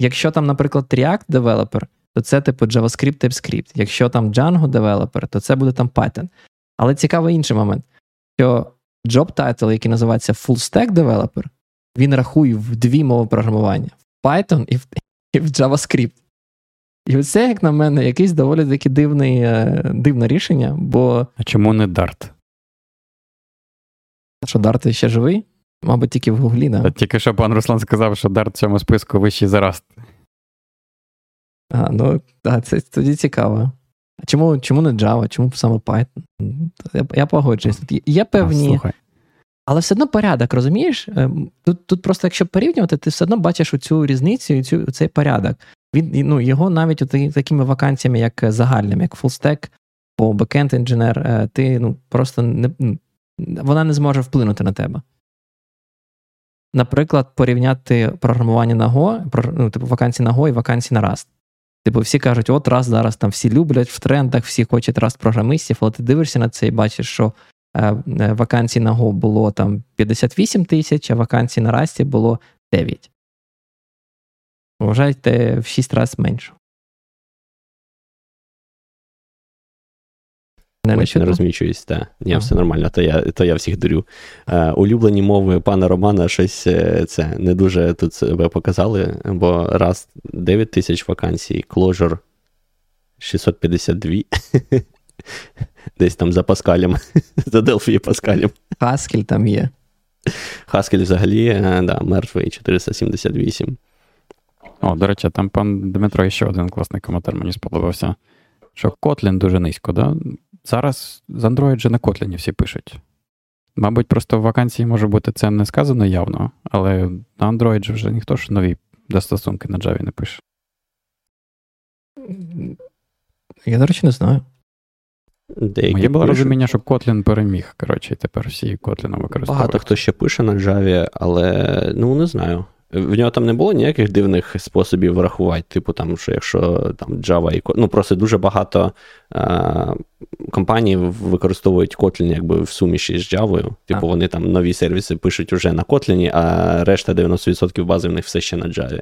Якщо там, наприклад, React Developer, то це типу JavaScript, TypeScript. Якщо там Django Developer, то це буде там Python. Але цікавий інший момент, що job title, який називається Full Stack Developer, він рахує в дві мови програмування: в Python і в, і в JavaScript. І це, як на мене, якесь доволі таки дивний, е, дивне рішення, бо. А чому не Dart? Що Dart ще живий? Мабуть, тільки в Гуглі, да? Тільки що пан Руслан сказав, що Dart в цьому списку вищий за Rust. А, ну, так, це тоді цікаво. А чому чому не Java, чому саме Python? Я я погоджуюсь. Є певні. А, але все одно порядок, розумієш? Ем, тут тут просто, якщо порівнювати, ти все одно бачиш цю різницю і цю, цей порядок. Він, ну, Його навіть от такими вакансіями, як загальними, як fullstack, по backend інженер, ти ну, просто не, вона не зможе вплинути на тебе. Наприклад, порівняти програмування на Go, ну, типу вакансії на Go і вакансії на Rust. Типу, всі кажуть, от раз зараз там всі люблять в трендах, всі хочуть раз програмистів, але ти дивишся на це і бачиш, що е, е вакансій на Go було там 58 тисяч, а вакансій на Расті було 9. Вважайте в 6 разів менше. Не, не розмічуюсь, так. Ні, ага. все нормально, то я то я всіх дурю. Е, улюблені мови пана Романа щось е, це не дуже тут себе показали, бо раз 9 тисяч вакансій, Clojure 652. (laughs) Десь там за Паскалем, (laughs) за Делфі Паскалем. Хаскель там є. Хаскель взагалі, е, да, мертвий 478. О, до речі, там пан Дмитро ще один класний коментар мені сподобався. Що Kotlin дуже низько, да? Зараз з Android же на Kotlin всі пишуть. Мабуть, просто в вакансії може бути це не сказано явно, але на Android же вже ніхто ж нові застосунки на Java не пише. Я, до речі, не знаю. Деякі Моє було розуміння, що Kotlin переміг. Коротше, і тепер всі Kotlin використовують. Багато хто ще пише на Java, але ну не знаю. В нього там не було ніяких дивних способів рахувати. Типу, там, що якщо там Java і ну просто дуже багато е, компаній використовують Kotlin якби в суміші з Java. Типу, а. вони там нові сервіси пишуть уже на Kotlin, а решта 90% бази в них все ще на Java.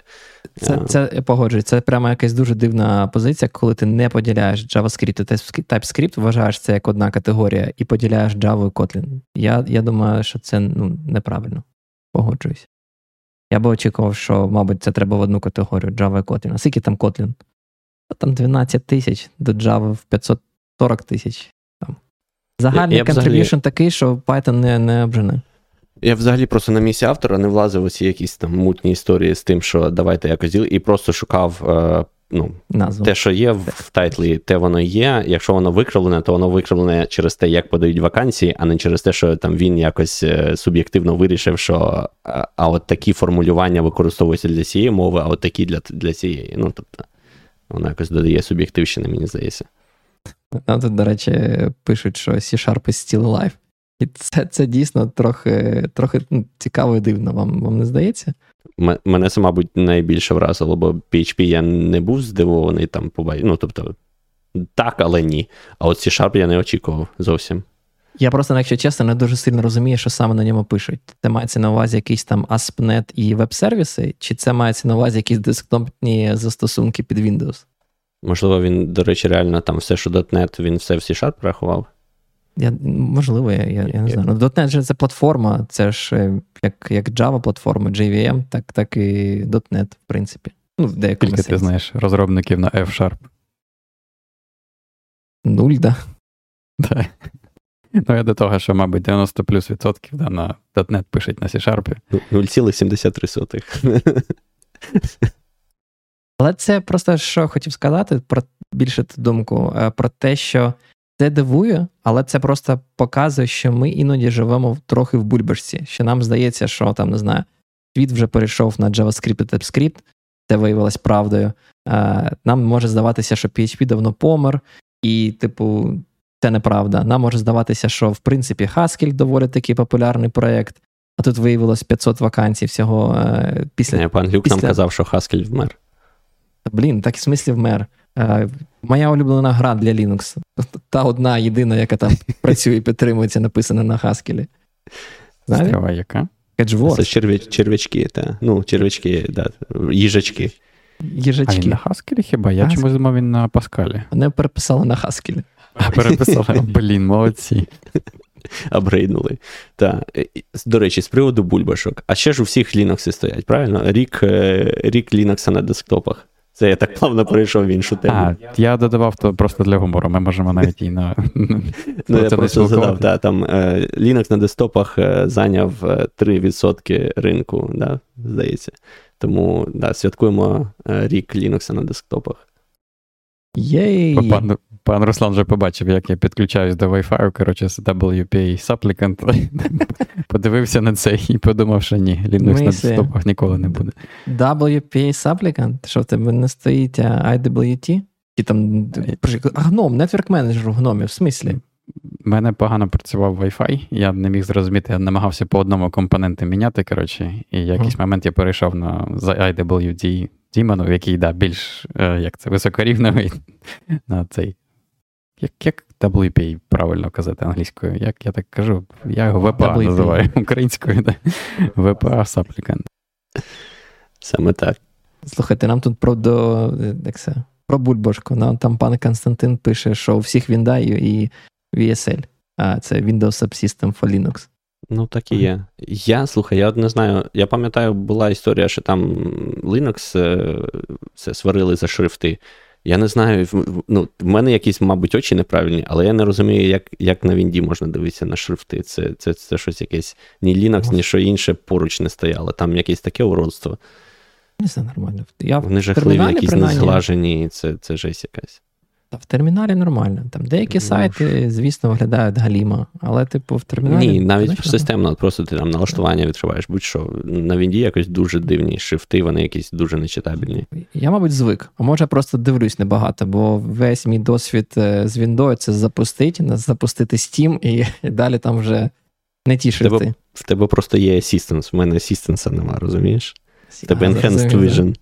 Це це я погоджуюсь. Це прямо якась дуже дивна позиція, коли ти не поділяєш JavaScript і TypeScript, вважаєш це як одна категорія, і поділяєш Java і Kotlin. Я я думаю, що це ну, неправильно. Погоджуюсь. Я би очікував, що, мабуть, це треба в одну категорію Java і Kotlin. А скільки там Kotlin? Там 12 тисяч до Java в 540 тисяч. Там. Загальний я, contribution взагалі... такий, що Python не не обжене. Я взагалі просто на місці автора не влазив оці якісь там мутні історії з тим, що давайте якось діл, і просто шукав е, ну, Назву. те, що є в тайтлі, те воно є. Якщо воно викривлене, то воно викривлене через те, як подають вакансії, а не через те, що там він якось е, суб'єктивно вирішив, що а от такі формулювання використовуються для цієї мови, а от такі для для цієї. Ну, тобто, воно якось додає суб'єктивщини, мені здається. Там тут, до речі, пишуть, що C-Sharp is still alive. І це це дійсно трохи трохи ну, цікаво і дивно, вам вам не здається? Мене це, мабуть, найбільше вразило, бо PHP я не був здивований там побачив. Ну, тобто, так, але ні. А от C-Sharp я не очікував зовсім. Я просто, якщо чесно, не дуже сильно розумію, що саме на ньому пишуть. Це мається на увазі якийсь там ASP.NET і веб-сервіси, чи це мається на увазі якісь десктопні застосунки під Windows? Можливо, він, до речі, реально там все, що .NET, він все в C-Sharp рахував. Я, Можливо, я я, я не знаю. Ну, .NET же це платформа, це ж е, як як Java-платформа, JVM, так так і .NET, в принципі. Ну, в деякому Скільки ти знаєш розробників на F-Sharp? Нуль, да? Так. Ну, я до того, що, мабуть, 90 плюс відсотків да, на .NET пишуть на C-Sharp. 0,73. Але це просто що хотів сказати про більше ту думку, е, про те, що це дивує, але це просто показує, що ми іноді живемо трохи в бульбашці. Що нам здається, що там не знаю, світ вже перейшов на JavaScript і TypeScript, це виявилось правдою. Е, нам може здаватися, що PHP давно помер, і, типу, це неправда. Нам може здаватися, що в принципі Haskell доволі такий популярний проєкт, а тут виявилось 500 вакансій всього е, після. Не, пан Глюк після... нам казав, що Haskell вмер. Блін, так і в смислі вмер. Е, моя улюблена гра для Linux. Та одна єдина, яка там (laughs) працює і підтримується, написана на Haskell. Страва яка? Catchwords. Це черв'я, черв'ячки, та. Ну, черв'ячки, да, їжачки. Їжачки. А він на Haskell хіба? Я чомусь думав, він на Паскалі. Вони переписали на Haskell. А переписали. (laughs) Блін, молодці. (laughs) Апгрейднули. Так. До речі, з приводу бульбашок. А ще ж у всіх Linux стоять, правильно? Рік е, рік Linux на десктопах. Це я так плавно перейшов в іншу тему. А, Я додавав то просто для гумору. Ми можемо навіть і на. Ну, я просто задав, та, там е, Linux на десктопах е, зайняв 3% ринку, да, здається. Тому да, святкуємо рік Linux на десктопах. Єй! Пан, Руслан вже побачив, як я підключаюсь до Wi-Fi, коротше, з WPA Supplicant. (laughs) Подивився на це і подумав, що ні, Linux на десктопах ніколи не буде. WPA Supplicant? Що в тебе не стоїть IWT? Чи там а гном, Network Manager в гномі, в смислі? У мене погано працював Wi-Fi, я не міг зрозуміти, я намагався по одному компоненти міняти, коротше, і в якийсь момент я перейшов на IWD Демонов, який да, більш е, як це, високорівневий (laughs) на цей. Як як WPA правильно казати англійською? Як я так кажу? Я його VPA WPA. називаю (laughs) українською. Да? VPA Supplicant. Саме так. Слухайте, нам тут про до, як це, про бульбашку. Нам там пан Константин пише, що у всіх Windows і VSL, а це Windows Subsystem for Linux. Ну, так і є. Я слухай, я от не знаю. Я пам'ятаю, була історія, що там Linux е, це сварили за шрифти. Я не знаю, ну, в мене якісь, мабуть, очі неправильні, але я не розумію, як як на Вінді можна дивитися на шрифти. Це це, це щось якесь ні Linux, ні що інше поруч не стояло. Там якесь таке уродство. Не знаю, нормально. Я Вони жахливі, якісь незглажені, це це жесть якась. Та в терміналі нормально. Там деякі сайти, звісно, виглядають галімо, але, типу, в терміналі. Ні, навіть системно, просто ти там налаштування відкриваєш, будь-що. На Вінді якось дуже дивні шрифти, вони якісь дуже нечитабельні. Я, мабуть, звик. А може, просто дивлюсь небагато, бо весь мій досвід е, з Windows це запустити, запустити Steam, і, і (laughs) далі там вже не ті шрифти. В тебе, в тебе просто є Assistance, в мене Assistance нема, розумієш? В тебе Enhanced Vision.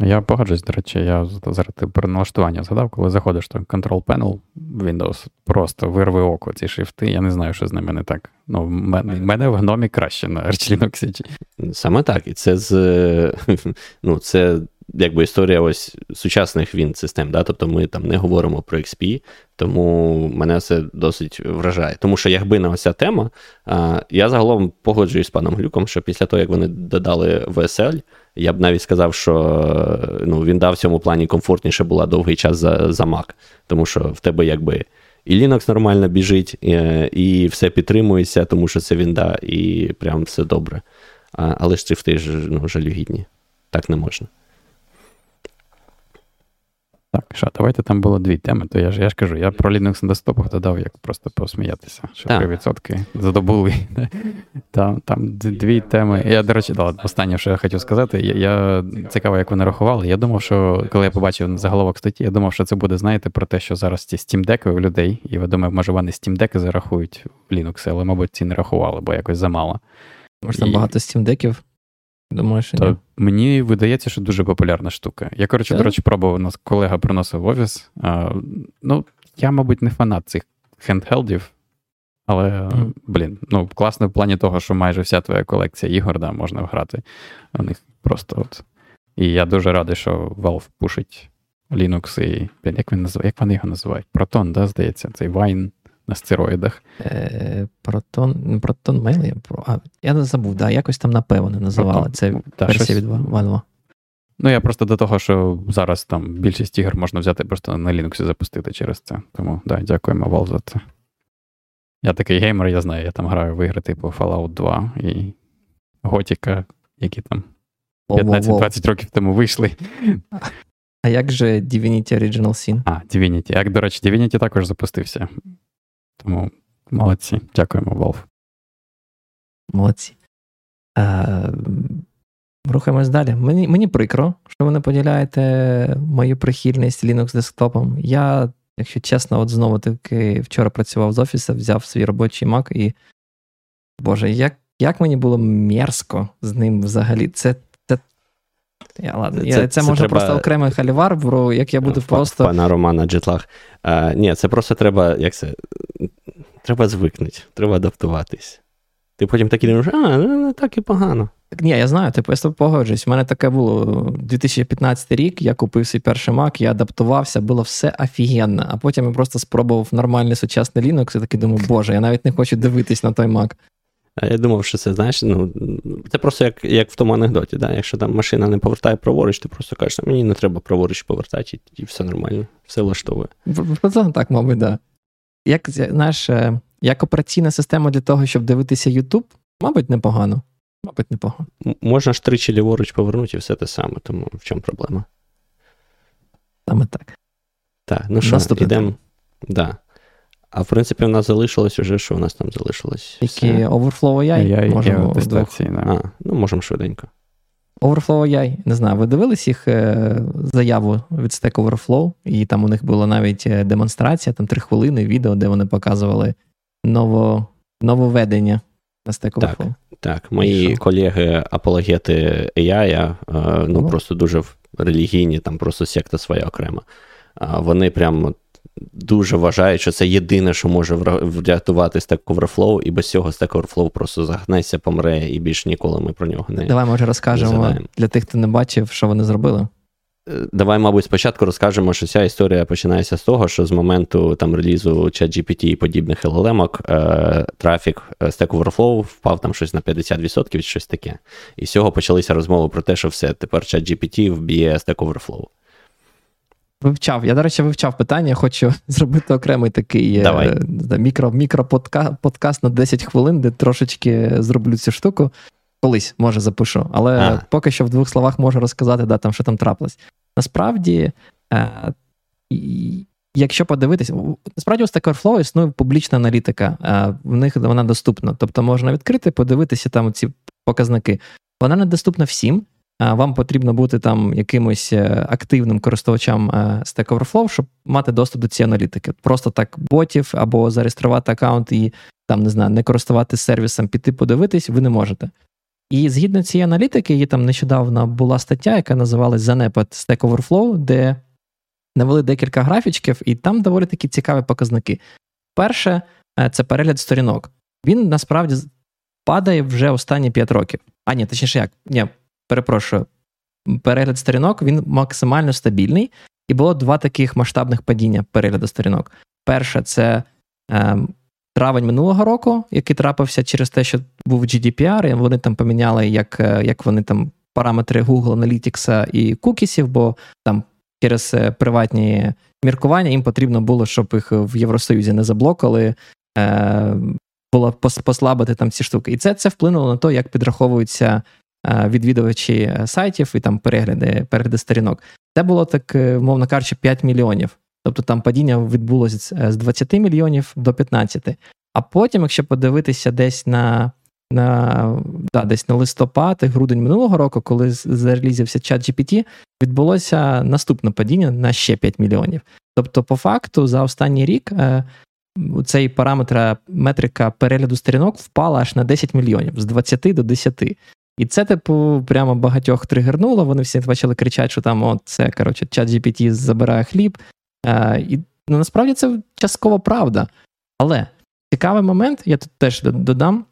Я погоджуюсь, до речі, я зараз про налаштування згадав, коли заходиш там Control Panel Windows, просто вирви око ці шрифти. Я не знаю, що з ними не так. Ну, в мене, мене в гномі краще на Arch Linux. Саме так. І це з (laughs) ну, це якби історія ось сучасних він систем. Да? Тобто ми там не говоримо про XP, тому мене це досить вражає. Тому що якби не оця тема, я загалом погоджуюсь з паном Глюком, що після того, як вони додали VSL, я б навіть сказав, що ну, він дав в цьому плані комфортніше була довгий час за за Mac, тому що в тебе якби і Linux нормально біжить, і, і все підтримується, тому що це вінда, і прям все добре. А, Але ж шрифти ж ну, жалюгідні. Так не можна. Так, що, давайте там було дві теми, то я ж я ж кажу, я про Linux на десктопах додав, як просто посміятися, що 3% задобули. Там там дві теми. Я, до речі, да, останнє, що я хотів сказати, я, я цікаво, як вони рахували. Я думав, що коли я побачив заголовок статті, я думав, що це буде, знаєте, про те, що зараз ці Steam Deck у людей, і я думаю, може вони Steam Deck зарахують в Linux, але, мабуть, ці не рахували, бо якось замало. Може, там і... багато Steam деків. Думаю, що ні? Мені видається, що дуже популярна штука. Я, коротше, до речі, пробував, нас колега приносив в офіс. А, Ну, я, мабуть, не фанат цих хендхелдів, але, mm. блін, ну, класно в плані того, що майже вся твоя колекція ігор да, можна грати. У них просто от. І я дуже радий, що Valve пушить Linux і. Як він називає? Як вони його називають? Proton, да, здається, цей Wine на стероїдах. Е, Протон, Протон Mail, я а, я не забув, да, якось там напевно називали. Це ну, версія від Valve. Ну, я просто до того, що зараз там більшість ігор можна взяти просто на Linux запустити через це. Тому да, дякуємо Valve за це. Я такий геймер, я знаю, я там граю в ігри типу Fallout 2 і Готіка, які там 15-20 років тому вийшли. А як же Divinity Original Sin? А, Divinity. Як, до речі, Divinity також запустився. Тому молодці. Дякуємо, Valve. Молодці. А, Рухаємось далі. Мені мені прикро, що ви не поділяєте мою прихильність Linux десктопом. Я, якщо чесно, от знову таки вчора працював з офісу, взяв свій робочий Mac і. Боже, як як мені було мерзко з ним взагалі. Це я, ладно, Це це, це може треба... просто окремий халівар, бро, як я буду просто. Пана Романа Джетлаг. А, Ні, це просто треба, як це, треба звикнути, треба адаптуватись. Ти потім такий думаєш, а, ну так і погано. Так, Ні, я знаю, типу, я з тобою погоджуюсь. У мене таке було 2015 рік, я купив свій перший Mac, я адаптувався, було все офігенно. А потім я просто спробував нормальний сучасний Linux і такий думаю, боже, я навіть не хочу дивитись на той Mac. А я думав, що це, знаєш, ну, це просто як як в тому анекдоті. Да? Якщо там машина не повертає праворуч, ти просто кажеш, мені не треба праворуч повертати, і все нормально, все влаштовує. Так, мабуть, да. Як знаєш, е, як операційна система для того, щоб дивитися YouTube, мабуть, непогано. Мабуть, непогано. Можна ж тричі ліворуч повернути і все те саме, тому в чому проблема? Саме так. Так, ну що, йдемо. Да. А в принципі, у нас залишилось уже, що у нас там залишилось? Які Overflow AI? AI можемо. А, ну можемо швиденько. Overflow AI, не знаю, ви дивились їх е, заяву від Stack Overflow, і там у них була навіть е, демонстрація, там три хвилини відео, де вони показували ново, нововведення на Stack Overflow. Так, так. мої колеги апологети AI, е, ну О. просто дуже релігійні, там просто секта своя окрема. Вони прям дуже вважають, що це єдине, що може врятувати Stack Overflow, і без цього Stack Overflow просто загнеться, помре, і більш ніколи ми про нього не Давай, може, розкажемо для тих, хто не бачив, що вони зробили. Е, давай, мабуть, спочатку розкажемо, що ця історія починається з того, що з моменту там релізу ChatGPT і подібних LLM, е, трафік е, Stack Overflow впав там щось на 50%, щось таке. І з цього почалися розмови про те, що все, тепер ChatGPT вб'є Stack Overflow. Вивчав. Я, до речі, вивчав питання, хочу (laughs) зробити окремий такий Давай. Е, мікро, мікроподкаст на 10 хвилин, де трошечки зроблю цю штуку. Колись, може, запишу. Але а. поки що в двох словах можу розказати, да, там, що там трапилось. Насправді, е, якщо подивитись, насправді у Stack Overflow існує публічна аналітика, е, в них вона доступна. Тобто можна відкрити, подивитися там ці показники. Вона не доступна всім вам потрібно бути там якимось е, активним користувачем е, Stack Overflow, щоб мати доступ до цієї аналітики. Просто так ботів або зареєструвати аккаунт і там не знаю, не користуватися сервісом, піти подивитись, ви не можете. І згідно цієї аналітики, є там нещодавно була стаття, яка називалась Занепад Stack Overflow, де навели декілька графічків, і там доволі такі цікаві показники. Перше, е, це перегляд сторінок. Він насправді падає вже останні 5 років. А ні, точніше як? Ні, перепрошую, перегляд сторінок він максимально стабільний, і було два таких масштабних падіння перегляду сторінок. Перше, це е, травень минулого року, який трапився через те, що був GDPR, і вони там поміняли, як е, як вони там параметри Google Analytics і кукісів, бо там через е, приватні міркування їм потрібно було, щоб їх в Євросоюзі не заблокали. Е, було послабити там ці штуки. І це це вплинуло на те, як підраховуються відвідувачі е, сайтів і там перегляди перегляди сторінок. Це було так, е, мовно кажучи, 5 мільйонів. Тобто там падіння відбулося з 20 мільйонів до 15. А потім, якщо подивитися десь на на, да, десь на листопад, грудень минулого року, коли зарелізився чат GPT, відбулося наступне падіння на ще 5 мільйонів. Тобто, по факту, за останній рік цей параметр метрика перегляду сторінок впала аж на 10 мільйонів з 20 до 10. І це, типу, прямо багатьох тригернуло. Вони всі почали кричати, що там от це коротше, чат GPT забирає хліб. Е, І ну, насправді це частково правда. Але цікавий момент, я тут теж додам,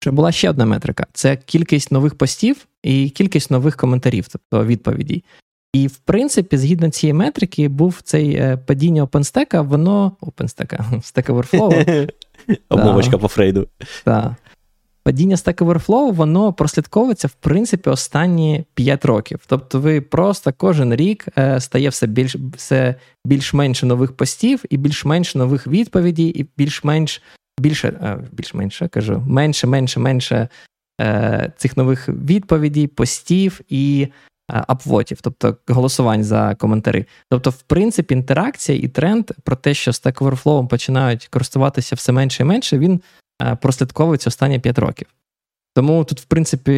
що була ще одна метрика: це кількість нових постів і кількість нових коментарів, тобто відповідей. І, в принципі, згідно цієї метрики, був цей е, падіння OpenStack, воно OpenStack, (laughs) Stack Overflow. (laughs) Обмовочка по Фрейду. Так. Падіння Stack Overflow, воно прослідковується, в принципі, останні 5 років. Тобто, ви просто кожен рік е, стає все більш все більш-менше нових постів, і більш-менш нових відповідей, і більш-менш більше, е, більш-менше кажу, менше, менше, менше е, цих нових відповідей, постів і апвотів, тобто голосувань за коментарі. Тобто, в принципі, інтеракція і тренд про те, що Stack Overflow починають користуватися все менше і менше, він прослідковується останні 5 років. Тому тут, в принципі,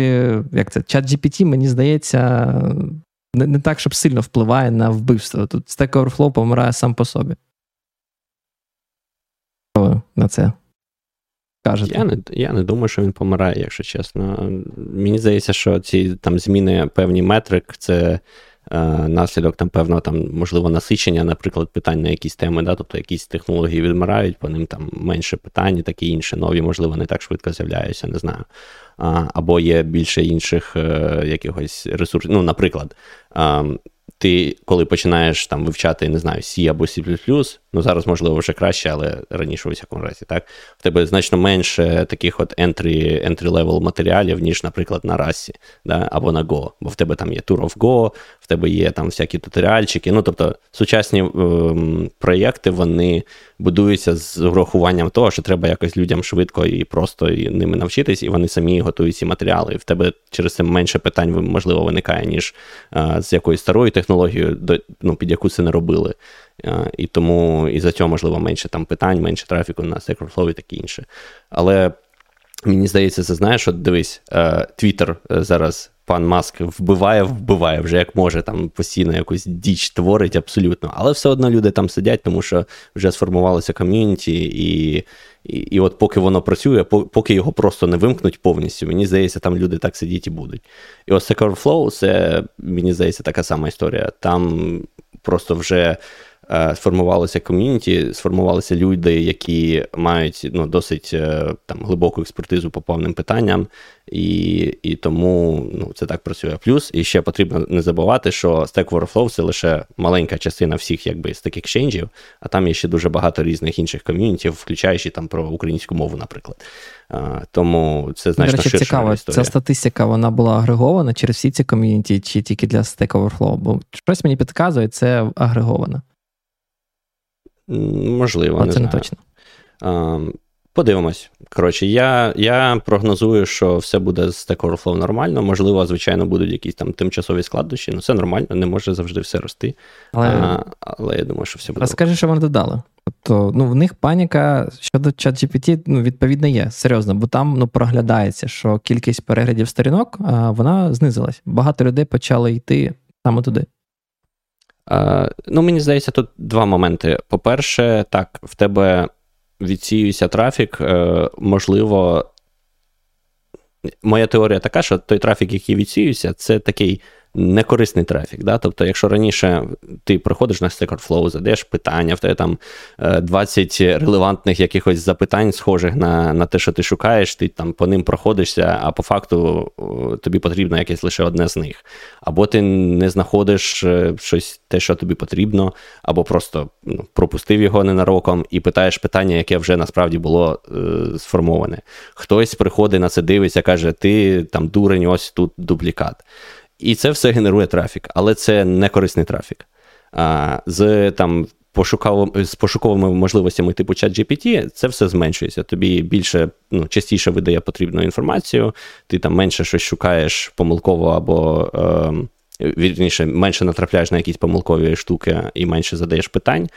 як це, чат GPT, мені здається, не, не так, щоб сильно впливає на вбивство. Тут Stack Overflow помирає сам по собі. На це? Я не я не думаю, що він помирає, якщо чесно. Мені здається, що ці там зміни певні метрик, це наслідок там певного там, можливо, насичення, наприклад, питань на якісь теми, да? тобто якісь технології відмирають, по ним там менше питань, і такі інші нові, можливо, не так швидко з'являються, не знаю. Або є більше інших е, якихось ресурсів. Ну, наприклад, е, ти коли починаєш там вивчати, не знаю, C або C++, ну зараз, можливо, вже краще, але раніше у всякому разі, так, в тебе значно менше таких от entry, entry-level матеріалів, ніж, наприклад, на Расі, да, або на Go. Бо в тебе там є Tour of Go, в тебе є там всякі туторіальчики. Ну, тобто, сучасні ем, проєкти, вони будуються з урахуванням того, що треба якось людям швидко і просто і ними навчитись, і вони самі готують ці матеріали. І в тебе через це менше питань, можливо, виникає, ніж а, з якоюсь старою технологією, до, ну, під яку це не робили. А, і тому і за цього, можливо, менше там питань, менше трафіку на Stack і таке інше. Але мені здається, це знаєш, от дивись, Твіттер зараз пан Маск вбиває, вбиває вже як може, там постійно якусь діч творить абсолютно. Але все одно люди там сидять, тому що вже сформувалося ком'юніті, і і, і от поки воно працює, поки його просто не вимкнуть повністю, мені здається, там люди так сидіти і будуть. І ось Secure Flow, це, мені здається, така сама історія. Там просто вже. Е, сформувалося ком'юніті, сформувалися люди, які мають ну, досить е, там, глибоку експертизу по повним питанням, і і тому ну, це так працює. Плюс і ще потрібно не забувати, що Stack Overflow це лише маленька частина всіх якби з таких екшенджів, а там є ще дуже багато різних інших ком'юнітів, включаючи там про українську мову, наприклад. А, Тому це значно речі, ширша цікаво. історія. Ця статистика вона була агрегована через всі ці ком'юніті, чи тільки для Stack Overflow? Бо щось мені підказує, це агреговано. Можливо, а не це знаю. не точно. А, Подивимось. Коротше, я я прогнозую, що все буде з Stack Overflow нормально. Можливо, звичайно, будуть якісь там тимчасові складнощі, але ну, це нормально, не може завжди все рости. Але а, але я думаю, що все буде. Розкажи, що вони додали. Тобто, ну, в них паніка щодо ChatGPT, ну, відповідно, є серйозно, бо там ну, проглядається, що кількість переглядів сторінок а, вона знизилась. Багато людей почали йти саме туди. Ну, мені здається, тут два моменти. По-перше, так, в тебе відсіюється трафік, е, можливо. Моя теорія така, що той трафік, який відсіюється, це такий некорисний трафік. Да? Тобто, якщо раніше ти приходиш на Stack Overflow, задаєш питання, в тебе там 20 е, релевантних якихось запитань, схожих на на те, що ти шукаєш, ти там по ним проходишся, а по факту тобі потрібно якесь лише одне з них. Або ти не знаходиш е, щось те, що тобі потрібно, або просто ну, пропустив його ненароком і питаєш питання, яке вже насправді було е, сформоване. Хтось приходить на це, дивиться, каже: Ти там дурень, ось тут дублікат. І це все генерує трафік, але це не корисний трафік. А, З там пошукав, з пошуковими можливостями типу ChatGPT це все зменшується. Тобі більше, ну, частіше видає потрібну інформацію, ти там менше щось шукаєш помилково або е, вірніше, менше натрапляєш на якісь помилкові штуки і менше задаєш питань,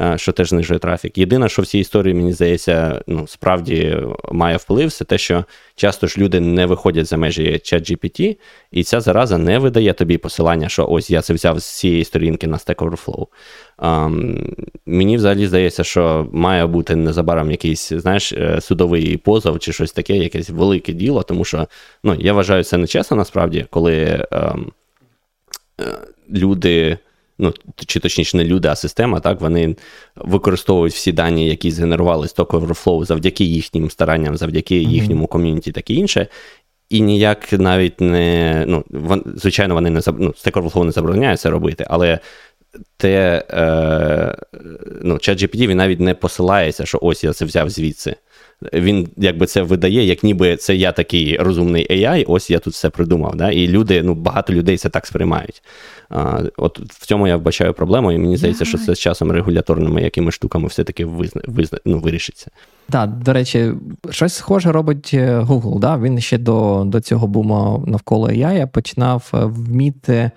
е, що теж знижує трафік. Єдине, що в цій історії, мені здається, ну, справді має вплив, це те, що часто ж люди не виходять за межі ChatGPT, і ця зараза не видає тобі посилання, що ось я це взяв з цієї сторінки на Stack Overflow. Um, мені взагалі здається, що має бути незабаром якийсь, знаєш, е, судовий позов чи щось таке, якесь велике діло, тому що ну, я вважаю це нечесно насправді, коли um, люди. Ну, чи точніше, не люди, а система, так, вони використовують всі дані, які згенерували з Stack Overflow завдяки їхнім старанням, завдяки mm-hmm. їхньому ком'юніті, так і інше. І ніяк навіть не. ну, вон, Звичайно, вони не ну, Stack Overflow не забороняє це робити, але те, е, ну, ChatGPT він навіть не посилається, що ось я це взяв звідси. Він якби це видає, як ніби це я такий розумний AI, ось я тут все придумав. Да? І люди, ну багато людей це так сприймають. А, От в цьому я вбачаю проблему, і мені здається, що це з часом регуляторними якими штуками все-таки визна, визна, ну, вирішиться. Так, до речі, щось схоже робить е, Google. Да? Він ще до до цього буму навколо AI починав е, вміти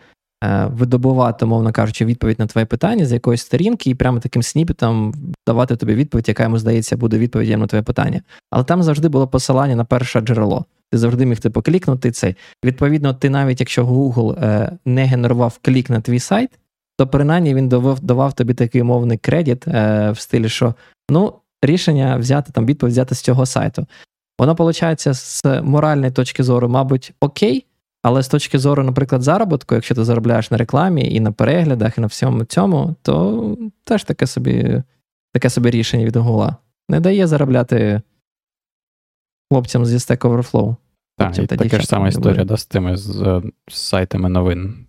видобувати, мовно кажучи, відповідь на твоє питання з якоїсь сторінки, і прямо таким сніпетом давати тобі відповідь, яка йому здається буде відповіддю на твоє питання. Але там завжди було посилання на перше джерело. Ти завжди міг типу, клікнути цей. Відповідно, ти навіть якщо Google е, не генерував клік на твій сайт, то принаймні він давав, давав тобі такий умовний кредит е, в стилі, що ну, рішення взяти там відповідь взяти з цього сайту. Воно, виходить, з моральної точки зору, мабуть, окей. Але з точки зору, наприклад, заробітку, якщо ти заробляєш на рекламі і на переглядах, і на всьому цьому, то теж таке собі таке собі рішення від Гугла. Не дає заробляти хлопцям зі Stack Overflow. Так, і така ж сама історія да, з тими з, з сайтами новин.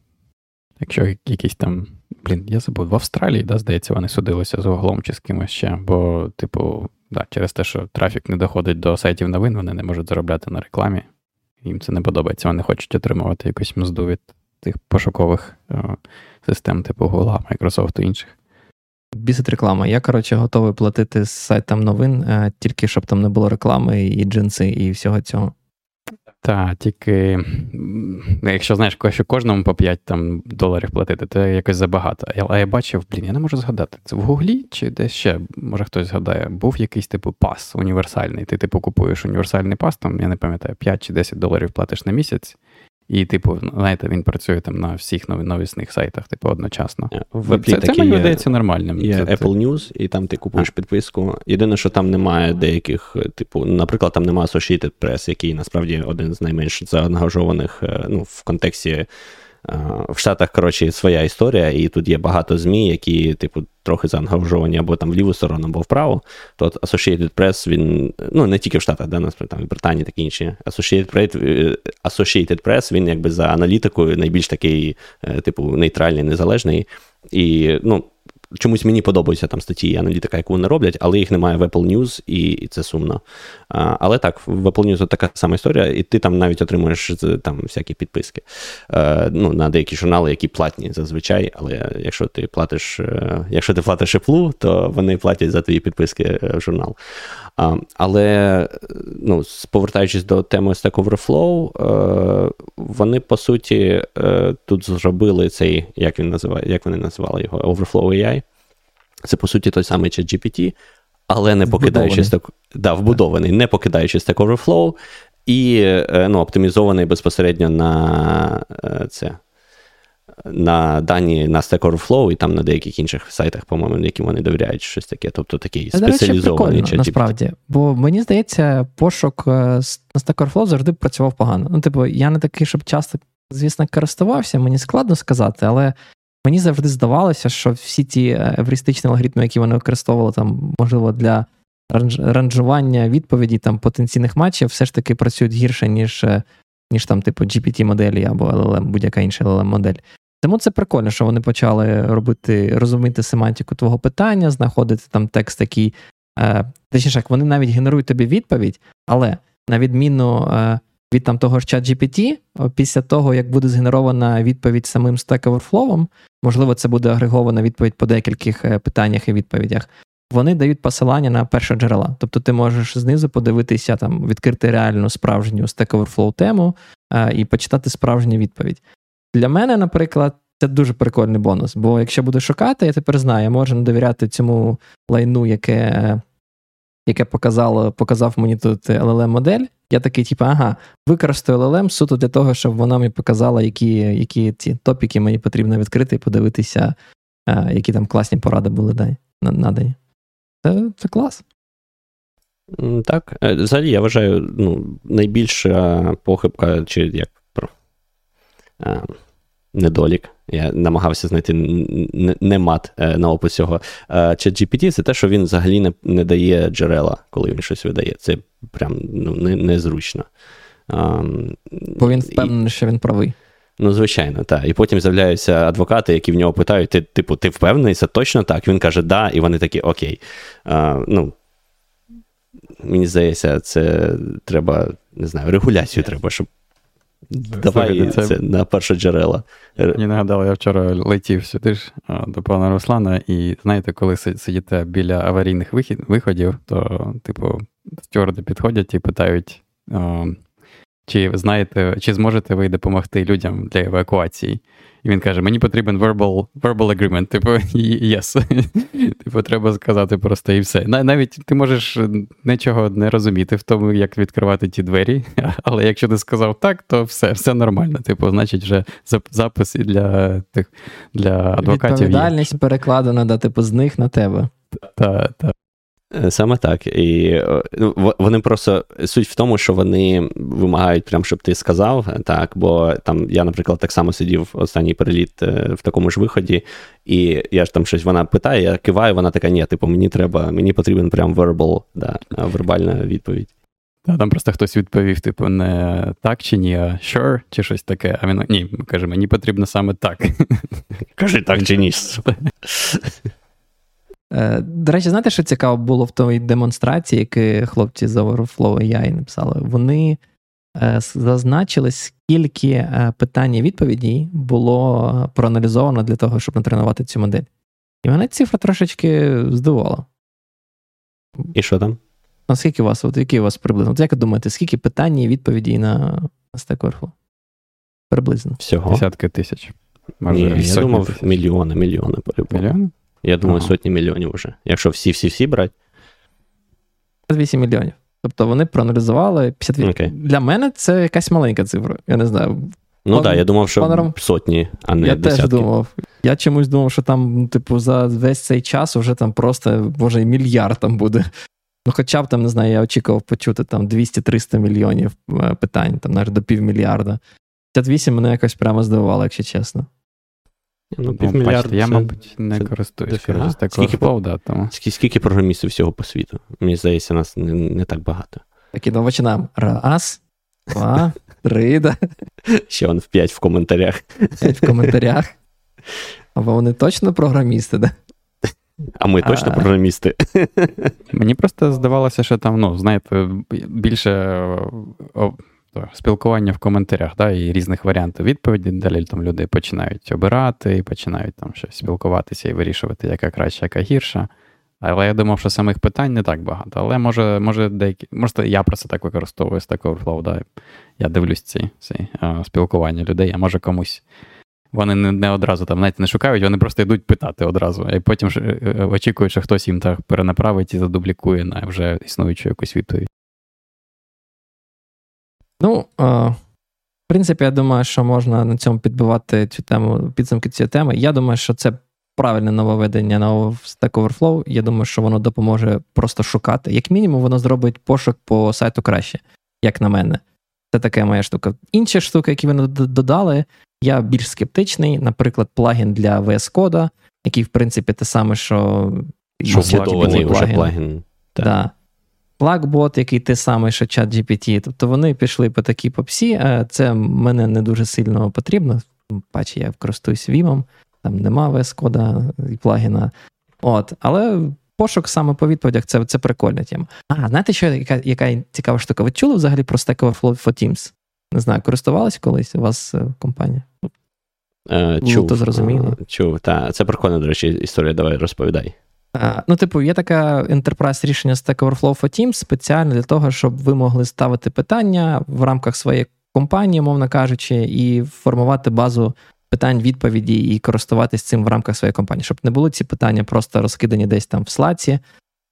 Якщо якісь там, блін, я забув, в Австралії, да, здається, вони судилися з Гуглом чи з кимось ще, бо, типу, да, через те, що трафік не доходить до сайтів новин, вони не можуть заробляти на рекламі їм це не подобається. Вони хочуть отримувати якусь мзду від тих пошукових о, систем, типу Google, Microsoft і інших. Бісить реклама. Я, коротше, готовий платити з сайтам новин, е, тільки щоб там не було реклами, і джинси, і всього цього. Так, тільки якщо знаєш, що кожному по 5 там, доларів платити, то якось забагато. А я бачив, блін, я не можу згадати. Це в Гуглі чи десь ще, може хтось згадає, був якийсь типу пас універсальний. Ти типу купуєш універсальний пас, там, я не пам'ятаю, 5 чи 10 доларів платиш на місяць, і, типу, знаєте, він працює там на всіх новісних сайтах, типу, одночасно. Е, в це, це мені видається нормальним. Є це, Apple News, і там ти купуєш а. підписку. Єдине, що там немає деяких, типу, наприклад, там немає Associated Press, який насправді один з найменш заангажованих е, ну, в контексті в Штатах, коротше, своя історія, і тут є багато ЗМІ, які, типу, трохи заангажовані або там в ліву сторону, або вправо. То Associated Press, він, ну, не тільки в Штатах, де насправді, там, в Британії такі інші. Associated Press, е, Associated Press, він якби за аналітикою найбільш такий, е, типу, нейтральний, незалежний. І, ну, Чомусь мені подобаються там статті і аналітика, яку вони роблять, але їх немає в Apple News, і, це сумно. Але так, в Apple News така сама історія, і ти там навіть отримуєш там всякі підписки е, ну, на деякі журнали, які платні зазвичай. Але якщо ти платиш е, якщо ти платиш Apple, то вони платять за твої підписки е, в журнал. Але ну, повертаючись до теми Stack Overflow, е, вони по суті тут зробили цей, як він називає, як вони називали його, Overflow AI. Це, по суті, той самий ChatGPT, але не покидаючи стак, да, вбудований, не покидаючи Stack Overflow, і е, ну, оптимізований безпосередньо на е, це. На дані на Stack Overflow і там на деяких інших сайтах, по-моєму, яким вони довіряють щось таке. Тобто такий спеціалізований чат Насправді, бо мені здається, пошук е, на Stack Overflow завжди працював погано. Ну, типу, я не такий, щоб часто, звісно, користувався, мені складно сказати, але Мені завжди здавалося, що всі ті е, евристичні алгоритми, які вони використовували, там, можливо, для ранжування відповідей там потенційних матчів, все ж таки працюють гірше, ніж е, ніж там, типу, GPT-моделі або LLM, будь-яка інша LLM-модель. Тому це прикольно, що вони почали робити, розуміти семантику твого питання, знаходити там текст, який. Е, точніше, вони навіть генерують тобі відповідь, але на відміну е, від там того ж чат GPT, після того, як буде згенерована відповідь самим Stack Overflow, можливо, це буде агрегована відповідь по декількох е, питаннях і відповідях. Вони дають посилання на перше джерела. Тобто ти можеш знизу подивитися, там, відкрити реальну справжню Stack Overflow тему а, е, і почитати справжню відповідь. Для мене, наприклад, це дуже прикольний бонус. Бо якщо буду шукати, я тепер знаю, я можу не довіряти цьому лайну, яке яке показало, показав мені тут LLM-модель. Я такий, типу, ага, використаю LLM суто для того, щоб вона мені показала, які які ці топіки мені потрібно відкрити і подивитися, а, які там класні поради були надані. Це, Це клас. Так, е, взагалі, я вважаю, ну, найбільша похибка, чи як а, недолік. Я намагався знайти не мат е, на опис цього. ChatGPT це те, що він взагалі не не дає джерела, коли він щось видає. Це прям ну, не, незручно. Бо він впевнений, і, що він правий. Ну, звичайно, так. І потім з'являються адвокати, які в нього питають: ти, типу, ти впевнений, це точно так? Він каже, да, і вони такі, окей. А, ну, Мені здається, це треба, не знаю, регуляцію треба, щоб Давай це, це на перше джерела. Мені нагадало, я вчора летів сюди ж до пана Руслана, і знаєте, коли сидіте біля аварійних вихід, виходів, то, типу, стюарди підходять і питають, чи знаєте, чи зможете ви допомогти людям для евакуації. І він каже: мені потрібен verbal verbal agreement, типу, (laughs) yes. (laughs) Типу, треба сказати просто і все. Навіть ти можеш нічого не розуміти в тому, як відкривати ті двері, (laughs) але якщо ти сказав так, то все все нормально. Типу, значить, вже запис і для тих для адвокатів. Відповідальність перекладена, да, типу, з них на тебе. Так, так. Е, саме так. І е, ну, вони просто суть в тому, що вони вимагають, прям, щоб ти сказав, так, бо там я, наприклад, так само сидів останній переліт е, в такому ж виході, і я ж там щось вона питає, я киваю, вона така, ні, типу, мені треба, мені потрібен прям verbal, да, вербальна відповідь. Та, там просто хтось відповів, типу, не так чи ні, а sure, чи щось таке. А він ні, каже, мені потрібно саме так. Кажи так чи ні. Е, до речі, знаєте, що цікаво було в той демонстрації, яку хлопці з Overflow AI написали? Вони е, зазначили, скільки е, питань і відповідей було проаналізовано для того, щоб натренувати цю модель. І мене цифра трошечки здивувала. І що там? А скільки у вас, от який у вас приблизно? От як ви думаєте, скільки питань і відповідей на Stack Overflow? Приблизно. Всього. Десятки тисяч. Може, Ні, Я думав, тисяч. мільйони, мільйони. Мільйони? Я думаю, ага. сотні мільйонів вже. Якщо всі-всі-всі брати. 58 мільйонів. Тобто вони проаналізували 58. Okay. Для мене це якась маленька цифра. Я не знаю. Ну так, да, я думав, що Панером... сотні, а не я десятки. Я теж думав. Я чомусь думав, що там, типу, за весь цей час вже там просто, може, і мільярд там буде. Ну, хоча б там, не знаю, я очікував почути там 200-300 мільйонів е, питань, там навіть до півмільярда. 58 мене якось прямо здивувало, якщо чесно. Ну, півмільярда. Я, мабуть, не користуюсь через скільки, да, тому. Скільки програмістів всього по світу? Мені здається, нас не, не так багато. Так, і починаємо. Раз, два, три. да. Ще он в п'ять в коментарях. П'ять в коментарях. Або вони точно програмісти, да? А ми точно а... програмісти. Мені просто здавалося, що там, ну, знаєте, більше спілкування в коментарях да, і різних варіантів відповіді. Далі там люди починають обирати, і починають там щось спілкуватися і вирішувати, яка краща, яка гірша. Але я думав, що самих питань не так багато. Але може, може деякі. Може, я просто так використовую Stack Overflow, да. Я дивлюсь ці ці а, спілкування людей, а може комусь. Вони не не одразу там навіть не шукають, вони просто йдуть питати одразу. І потім е, е, очікують, що хтось їм так перенаправить і задублікує на вже існуючу якусь відповідь. Ну, в принципі, я думаю, що можна на цьому підбивати цю тему, підсумки цієї теми. Я думаю, що це правильне нововведення на Stack Overflow. Я думаю, що воно допоможе просто шукати. Як мінімум, воно зробить пошук по сайту краще, як на мене. Це така моя штука. Інші штуки, які вони додали, я більш скептичний. Наприклад, плагін для VS Code, який, в принципі, те саме, що. Що плагін. вже плагін. Так. Да. Плакбот, який те самий, що чат GPT. Тобто вони пішли по такій попсі. Це мене не дуже сильно потрібно. Паче, я користуюсь Вімом, там нема VS кода і плагіна. От, Але пошук саме по відповідях це це прикольна тема. А, знаєте, що яка яка цікава штука? Ви чули взагалі про Stack Overflow for Teams? Не знаю, користувались колись у вас е, компанія? Е, чув, ну, то зрозуміло. Чув, та це прикольна, до речі, історія. Давай розповідай. Ну, типу, є така enterprise рішення Stack Overflow for Teams спеціально для того, щоб ви могли ставити питання в рамках своєї компанії, мовно кажучи, і формувати базу питань, відповіді і користуватись цим в рамках своєї компанії, щоб не були ці питання просто розкидані десь там в слаці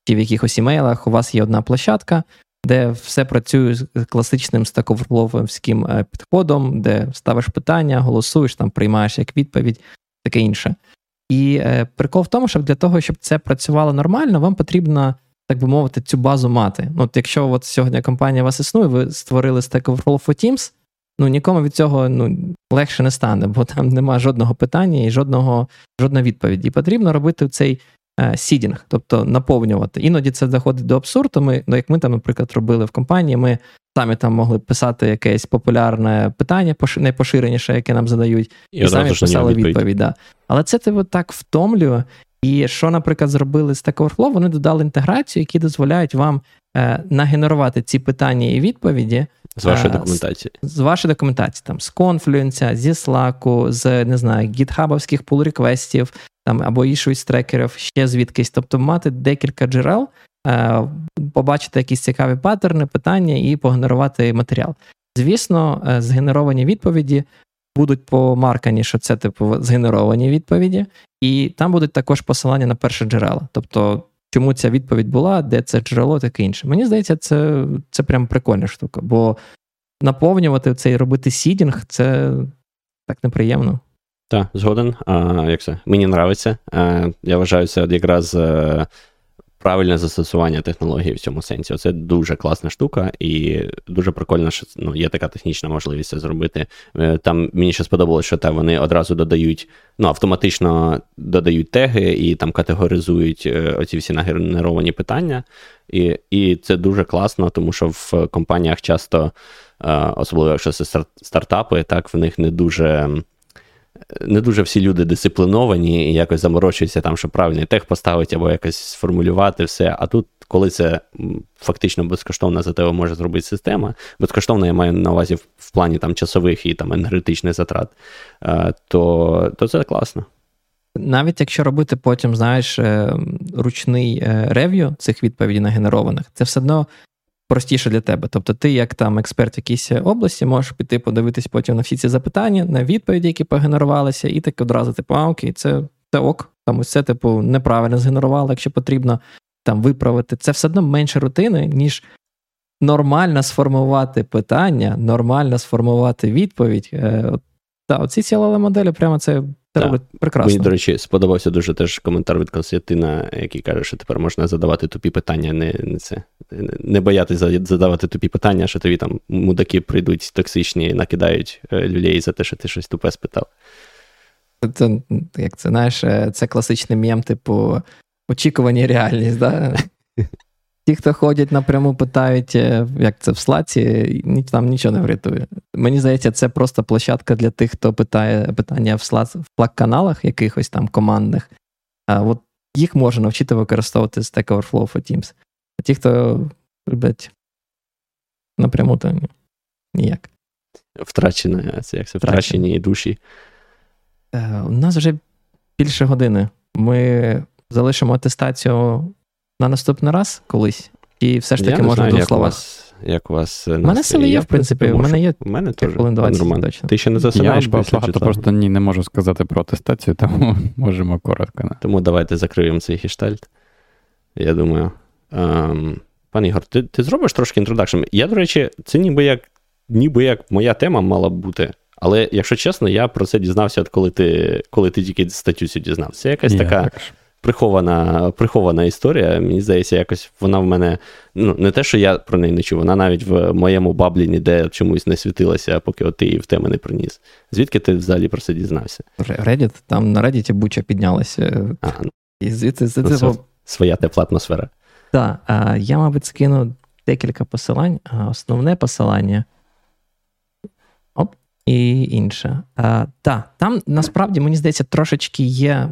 чи в якихось імейлах. У вас є одна площадка, де все працює з класичним стаковерловським е, підходом, де ставиш питання, голосуєш, там приймаєш як відповідь, таке інше. І е, прикол в тому, що для того, щоб це працювало нормально, вам потрібно, так би мовити, цю базу мати. Ну, от Якщо от сьогодні компанія вас існує, ви створили Stack Overflow for Teams, ну нікому від цього ну, легше не стане, бо там немає жодного питання і жодного, жодної відповіді. І потрібно робити цей сідінг, тобто наповнювати. Іноді це доходить до абсурду. Ми, ну, як ми там, наприклад, робили в компанії, ми самі там могли писати якесь популярне питання, найпоширеніше, яке нам задають, і, і самі писали відповідь. відповідь да. Але це тебе так втомлює. І що, наприклад, зробили з Stack Overflow, вони додали інтеграцію, які дозволяють вам е, нагенерувати ці питання і відповіді з вашої е, документації. З, з вашої документації, там, з Confluence, зі Slack, з не знаю, гітхабовських pull реквестів там, або інших трекерів, ще звідкись. Тобто мати декілька джерел, е, побачити якісь цікаві паттерни, питання і погенерувати матеріал. Звісно, е, згенеровані відповіді будуть помаркані, що це типу згенеровані відповіді, і там будуть також посилання на перше джерела. Тобто чому ця відповідь була, де це джерело, таке інше. Мені здається, це це прям прикольна штука, бо наповнювати це і робити сідінг це так неприємно. Так, згоден. А, Як це? Мені нравиться. А, Я вважаю це якраз е, правильне застосування технології в цьому сенсі. Це дуже класна штука, і дуже прикольно, що ну, є така технічна можливість це зробити. Е, там мені ще сподобалося, що те вони одразу додають, ну, автоматично додають теги і там категоризують е, оці всі нагенеровані питання. І, І це дуже класно, тому що в компаніях часто, особливо якщо це стартапи, так в них не дуже не дуже всі люди дисципліновані і якось заморочуються там, щоб правильний тех поставити або якось сформулювати все. А тут, коли це фактично безкоштовно за тебе може зробити система, безкоштовно я маю на увазі в, в плані там часових і там енергетичних затрат, е, то, то це класно. Навіть якщо робити потім, знаєш, е, ручний е, рев'ю цих відповідей нагенерованих, це все одно простіше для тебе. Тобто, ти, як там експерт в якійсь області, можеш піти подивитись потім на всі ці запитання, на відповіді, які погенерувалися, і так одразу, типу, а окей, це це ок. Там ось це, типу, неправильно згенерувало, якщо потрібно там виправити. Це все одно менше рутини, ніж нормально сформувати питання, нормально сформувати відповідь. Е, та, оці цілі моделі, прямо це це робить прекрасно. Мені, до речі, сподобався дуже теж коментар від Константина, який каже, що тепер можна задавати тупі питання, не не це не боятися задавати тупі питання, що тобі там мудаки прийдуть токсичні, і накидають е, людей за те, що ти щось тупе спитав. Це, як це знаєш, е, це класичний мєм, типу очікування і реальність. Да? (laughs) Ті, хто ходять напряму, питають, е, як це в слаці, там нічого не врятує. Мені здається, це просто площадка для тих, хто питає питання в слац, в плак-каналах якихось там командних. А от їх можна навчити використовувати Stack Overflow for Teams. А ті, хто люблять напряму, то ніяк. Втрачені, це як це втрачені душі. Е, у нас вже більше години. Ми залишимо атестацію на наступний раз колись, і все ж таки можна до слова. Як у вас У мене сили є, в принципі. У мене є У мене теж 20 точно. Ти ще не засинаєш Я багато просто ні, не можу сказати про атестацію, (laughs) тому можемо коротко. Тому давайте закриємо цей гештальт. Я думаю. Ем, пан Ігор, ти ти зробиш трошки introduction? Я, до речі, це ніби як ніби як моя тема мала б бути. Але, якщо чесно, я про це дізнався, от коли ти коли ти тільки статтю цю дізнався. Це якась yeah, така. Так прихована прихована історія. Мені здається, якось вона в мене ну, не те, що я про неї не чув, вона навіть в моєму баблі ніде чомусь не світилася, поки от ти її в теми не приніс. Звідки ти взагалі про це дізнався? Reddit, там на Reddit буча піднялася. А, ну, І звідси це, це, своя тепла атмосфера. Так, я, мабуть, скину декілька посилань. Основне посилання. Оп, і інше. Так, там насправді, мені здається, трошечки є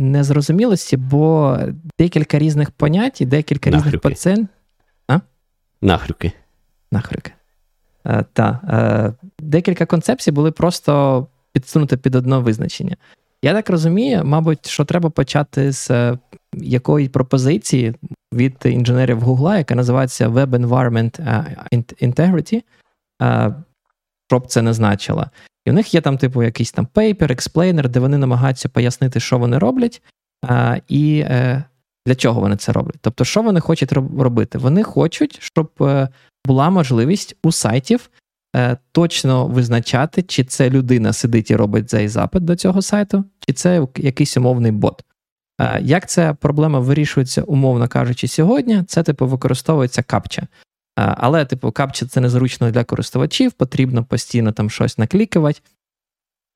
незрозумілості, бо декілька різних понять і декілька Нахрюки. різних пацієнт. А? Нахрюки. Нахрюки. Е, Так. Е, декілька концепцій були просто підсунути під одне визначення. Я так розумію, мабуть, що треба почати з е, якої пропозиції від інженерів Гугла, яка називається Web Environment е, Integrity. що б це не значило. І в них є там, типу, якийсь там paper, explainer, де вони намагаються пояснити, що вони роблять, а, і е, для чого вони це роблять. Тобто, що вони хочуть робити? Вони хочуть, щоб е, була можливість у сайтів е, точно визначати, чи це людина сидить і робить цей запит до цього сайту, чи це якийсь умовний бот. Е, як ця проблема вирішується, умовно кажучи, сьогодні? Це типу використовується капча. Але, типу, капча це незручно для користувачів, потрібно постійно там щось наклікувати.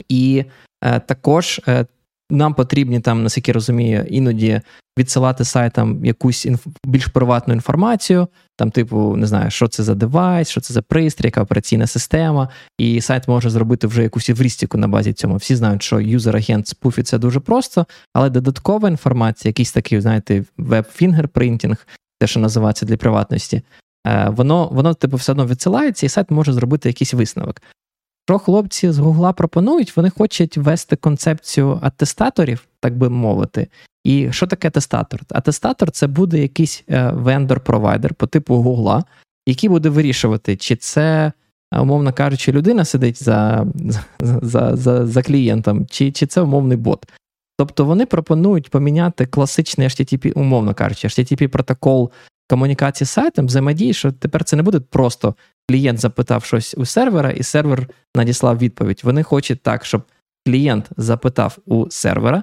І е, також е, нам потрібні там, наскільки розумію, іноді відсилати сайтам якусь інф... більш приватну інформацію, там, типу, не знаю, що це за device, що це за пристрій, яка операційна система, і сайт може зробити вже якусь евристику на базі цьому. Всі знають, що user-agent спуфить це дуже просто, але додаткова інформація, якийсь такий, знаєте, веб-fingerprinting, те, що називається для приватності, воно, воно типу, все одно відсилається, і сайт може зробити якийсь висновок. Що хлопці з Гугла пропонують, вони хочуть ввести концепцію атестаторів, так би мовити. І що таке атестатор? Атестатор це буде якийсь е, вендор-провайдер по типу Гугла, який буде вирішувати, чи це, е, умовно кажучи, людина сидить за за, за, за клієнтом, чи, чи це умовний бот. Тобто вони пропонують поміняти класичний HTTP, умовно кажучи, HTTP протокол комунікації з сайтом, взаємодії, що тепер це не буде просто клієнт запитав щось у сервера, і сервер надіслав відповідь. Вони хочуть так, щоб клієнт запитав у сервера,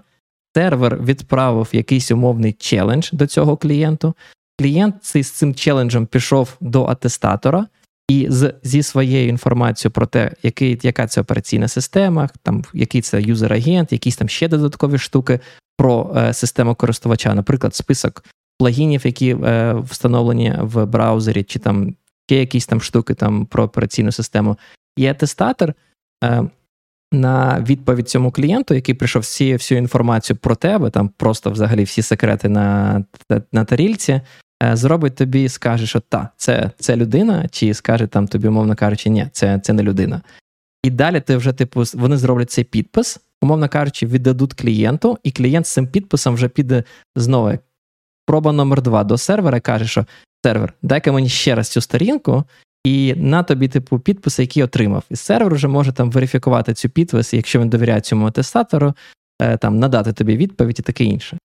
сервер відправив якийсь умовний челендж до цього клієнту. Клієнт з цим челенджем пішов до атестатора. І з, зі своєю інформацією про те, який, яка це операційна система, там який це юзер-агент, якісь там ще додаткові штуки про е, систему користувача, наприклад, список плагінів, які е, встановлені в браузері, чи там ще якісь там штуки там про операційну систему. Є атестатор е, на відповідь цьому клієнту, який прийшов всі, всю інформацію про тебе, там просто взагалі всі секрети на на тарільці, е, зробить тобі і скаже, що та, це це людина, чи скаже там тобі, умовно кажучи, ні, це це не людина. І далі ти вже, типу, вони зроблять цей підпис, умовно кажучи, віддадуть клієнту, і клієнт з цим підписом вже піде знову. Проба номер два до сервера каже, що сервер, дай-ка мені ще раз цю сторінку, і на тобі, типу, підписи, які отримав. І сервер вже може там верифікувати цю підпис, якщо він довіряє цьому атестатору, е, там надати тобі відповідь і таке інше.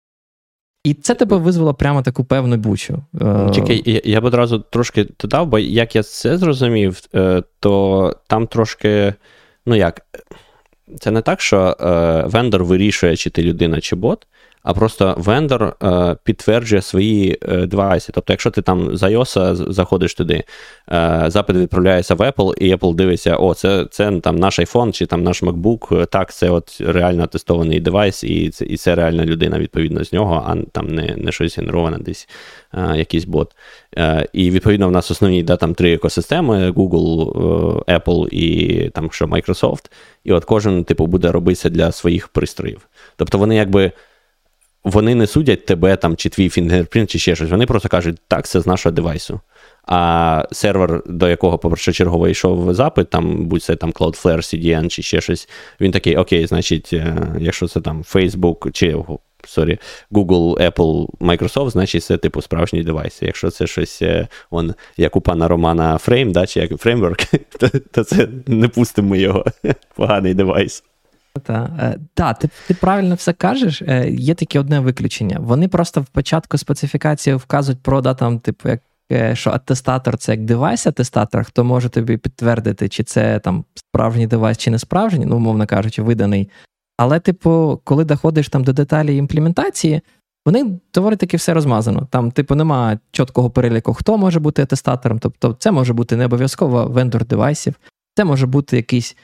І це тебе визвало прямо таку певну бучу. Е, Чекай, я, я б одразу трошки додав, бо як я це зрозумів, е, то там трошки, ну як, це не так, що вендор вирішує, чи ти людина, чи бот а просто вендор е, підтверджує свої е, девайси. Тобто, якщо ти там з iOS заходиш туди, е, запит відправляється в Apple, і Apple дивиться, о, це це там наш iPhone чи там наш MacBook, так, це от реально тестований девайс, і це і це реальна людина відповідно з нього, а там не не щось генероване десь е, якийсь бот. Е, і відповідно в нас основні да, там три екосистеми: Google, е, Apple і там що Microsoft. І от кожен типу буде робитися для своїх пристроїв. Тобто вони якби вони не судять тебе там, чи твій fingerprint, чи ще щось. Вони просто кажуть, так, це з нашого device у. А сервер, до якого першочергово йшов запит, там будь це там Cloudflare, CDN чи ще щось, він такий, окей, значить, е, якщо це там Facebook чи sorry, Google, Apple, Microsoft, значить це типу справжній device. Якщо це щось, е, он, як у пана Романа Frame, да, чи як Framework, (laughs) то, то це не пустимо його. (laughs) Поганий device. Так, е, та, ти ти правильно все кажеш. Е, є таке одне виключення. Вони просто в початку специфікації вказують про да, там, типу, як, е, що атестатор це як девайс-атестатор, хто може тобі підтвердити, чи це там справжній девайс, чи не справжній, ну, умовно кажучи, виданий. Але, типу, коли доходиш там до деталі імплементації, вони доволі таки все розмазано. Там, типу, немає чіткого переліку, хто може бути атестатором. Тобто, це може бути не обов'язково вендор девайсів, це може бути якийсь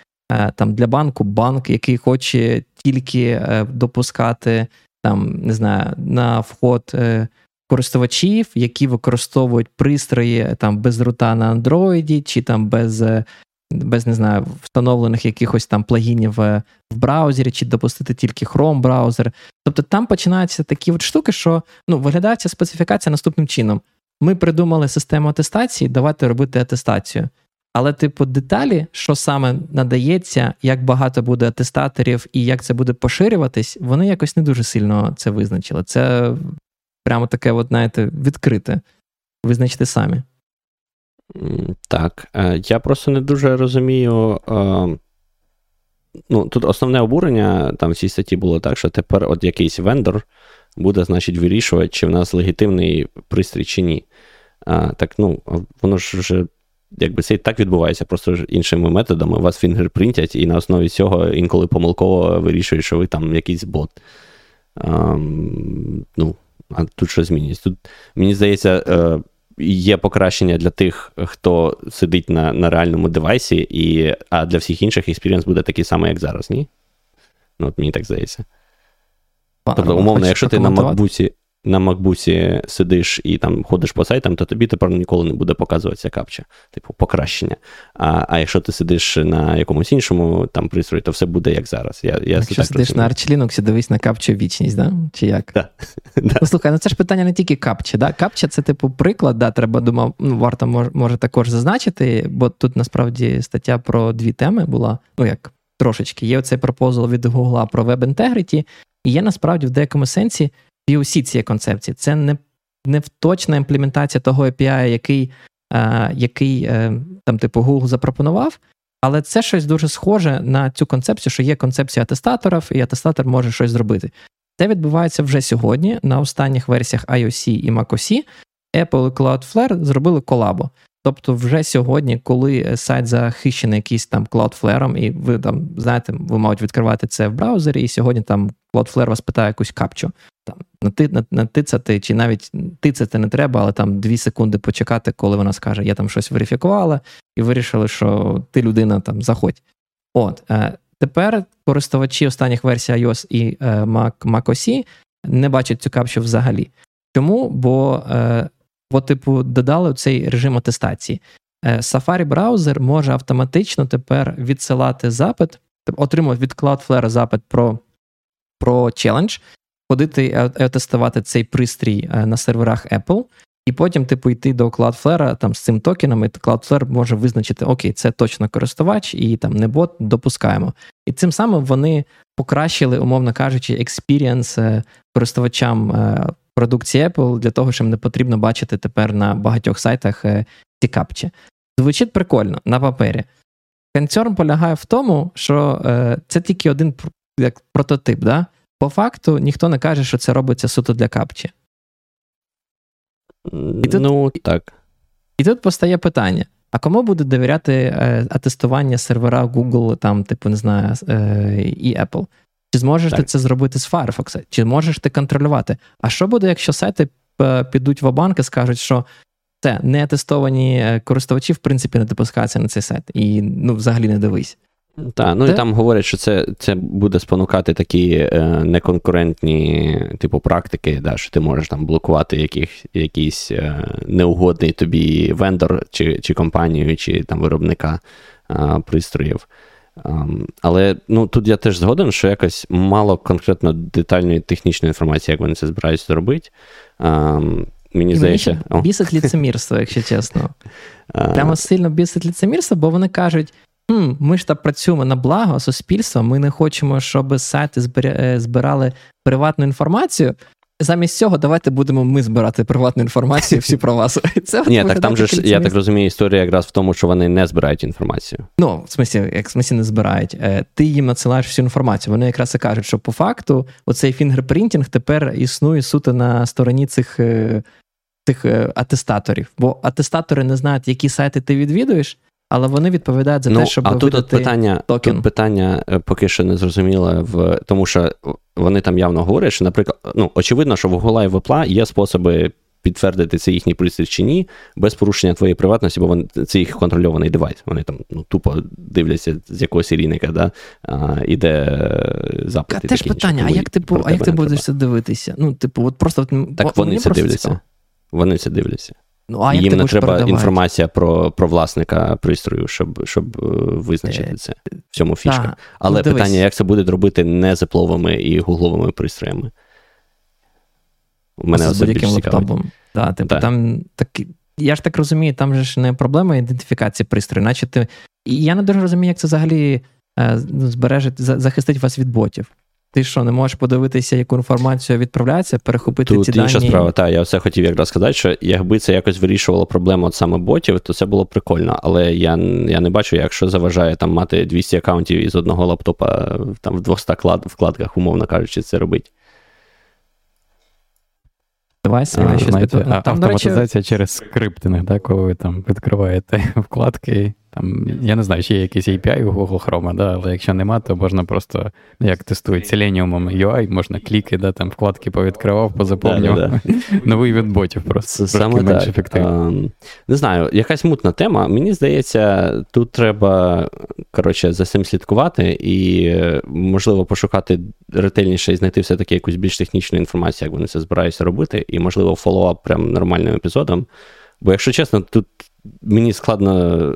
там для банку банк, який хоче тільки е, допускати там, не знаю, на вход е, користувачів, які використовують пристрої там без рута на Android, чи там без. Без не знаю, встановлених якихось там плагінів в браузері, чи допустити тільки Chrome браузер. Тобто там починаються такі от штуки, що ну, виглядає специфікація наступним чином. Ми придумали систему атестації, давайте робити атестацію. Але, типу, деталі, що саме надається, як багато буде атестаторів і як це буде поширюватись, вони якось не дуже сильно це визначили. Це прямо таке, от, знаєте, відкрите. Визначте самі. Так. Е, я просто не дуже розумію. Е, ну, Тут основне обурення там в цій статті було так, що тепер от якийсь вендор буде, значить, вирішувати, чи в нас легітимний пристрій чи ні. А, Так, ну, воно ж вже. Якби це і так відбувається, просто іншими методами вас fingerprint ять, і на основі цього інколи помилково вирішують, що ви там якийсь бот. А, ну, а тут що змінюється? Тут, мені здається, е, є покращення для тих, хто сидить на на реальному device і, і, а для всіх інших experience буде такий самий, як зараз, ні? Ну, от мені так здається. Тобто, умовно, якщо ти на MacBook на макбусі сидиш і там ходиш по сайтам, то тобі тепер ніколи не буде показуватися капча, типу покращення. А а якщо ти сидиш на якомусь іншому там пристрої, то все буде як зараз. Я, я Якщо так сидиш розумію. на Arch Linux, дивись на капчу вічність, да? чи як? Да. (laughs) Ну, слухай, ну це ж питання не тільки капчі. Да? Капча це типу приклад, да, треба думав, ну, варто може, може також зазначити, бо тут насправді стаття про дві теми була. Ну як трошечки. Є оцей пропозал від Google про Integrity, і є насправді в деякому сенсі POC цієї концепції. Це не не точна імплементація того API, який е, який е, там, типу, Google запропонував, але це щось дуже схоже на цю концепцію, що є концепція атестаторів, і атестатор може щось зробити. Це відбувається вже сьогодні на останніх версіях iOS і macOS. Apple і Cloudflare зробили колабо. Тобто, вже сьогодні, коли сайт захищений якийсь там Cloudflare, і ви там знаєте, ви мають відкривати це в браузері, і сьогодні там Cloudflare вас питає якусь капчу. Там натицяти, чи навіть тицяти не треба, але там дві секунди почекати, коли вона скаже, я там щось верифікувала, і вирішили, що ти людина там заходь. От е, тепер користувачі останніх версій iOS і е, Mac, macOS не бачать цю капчу взагалі. Чому? Бо е, по типу додали цей режим атестації. Е, Safari браузер може автоматично тепер відсилати запит, отримувати від Cloudflare запит про про challenge, ходити і тестувати цей пристрій е, на серверах Apple, і потім, типу, йти до Cloudflare там з цим токеном, і Cloudflare може визначити, окей, це точно користувач, і там не бот, допускаємо. І цим самим вони покращили, умовно кажучи, experience користувачам е, продукції Apple для того, щоб не потрібно бачити тепер на багатьох сайтах е, ці капчі. Звучить прикольно на папері. Концерн полягає в тому, що е, це тільки один як прототип. Да? По факту ніхто не каже, що це робиться суто для капчі. І тут, ну, так. І тут постає питання: а кому буде довіряти е, атестування сервера Google, там, типу, не знаю, е, і Apple? Чи зможеш так. ти це зробити з Firefox? Чи можеш ти контролювати? А що буде, якщо сайти е, підуть в банк і скажуть, що це не тестовані е, користувачі, в принципі, не допускаються на цей сайт, і ну, взагалі не дивись. Так, ну Де? і там говорять, що це це буде спонукати такі е, неконкурентні типу практики, да, що ти можеш там блокувати яких, якийсь е, неугодний тобі вендор чи чи компанію, чи там виробника е, пристроїв. Um, але ну, тут я теж згоден, що якось мало конкретно детальної технічної інформації, як вони це збираються зробити. Ем, Мені і здається. Мені бісить ліцемірство, якщо чесно. (laughs) Прямо сильно бісить ліцемірство, бо вони кажуть: М, ми ж так працюємо на благо суспільства, ми не хочемо, щоб сайти е, збирали приватну інформацію. Замість цього, давайте будемо ми збирати приватну інформацію всі про вас. Це Ні, так там же ж, я так розумію, історія якраз в тому, що вони не збирають інформацію. Ну, в смислі, як в смислі не збирають. Е, ти їм надсилаєш всю інформацію. Вони якраз і кажуть, що по факту оцей fingerprinting тепер існує суто на стороні цих е, цих атестаторів. Бо атестатори не знають, які сайти ти відвідуєш. Але вони відповідають за ну, те, щоб а тут от питання токен. тут питання е, поки що не зрозуміле, в тому що вони там явно говорять, що, наприклад, ну очевидно, що в Google і в Apple є способи підтвердити це їхній пристрій чи ні, без порушення твоєї приватності, бо вони це їх контрольований девайс. Вони там ну, тупо дивляться з якогось серійника, да, а, іде запит. Теж питання, а як ти а як ти будеш це дивитися? Ну, типу, от просто так вони це дивляться. Цікаво. Вони це дивляться. Ну, а Їм не треба продавати? інформація про про власника пристрою, щоб щоб е, визначити е, це. В цьому фішка. Та, Але ну, питання, як це буде робити не зепловими і гугловими пристроями? У мене з будь-яким лаптопом. Да, типу, так. там так, Я ж так розумію, там же ж не проблема ідентифікації пристрою, наче ти. І я не дуже розумію, як це взагалі е, збереже, захистить вас від ботів. Ти що, не можеш подивитися, яку інформацію відправляється, перехопити Тут ці дані? інша справа, так, я все хотів якраз сказати, що якби це якось вирішувало проблему от саме ботів, то це було прикольно. Але я я не бачу, якщо заважає там мати 200 аккаунтів із одного лаптопа там в 200 вкладках, умовно кажучи, це робить. Девайси, а, знаєте, там, автоматизація речі... через скриптинг, да, коли ви там відкриваєте (laughs) вкладки там, Я не знаю, чи є якийсь API у Google Chrome, да, але якщо нема, то можна просто, як тестують Selenium UI, можна кліки, да, там вкладки повідкривав, позаповнював. Да, да, (laughs) Новий від ботів просто Саме менш ефективно. Не знаю, якась мутна тема. Мені здається, тут треба коротше, за цим слідкувати і, можливо, пошукати ретельніше і знайти все-таки якусь більш технічну інформацію, як вони це збираються робити, і, можливо, фоллоуап прям нормальним епізодом. Бо, якщо чесно, тут мені складно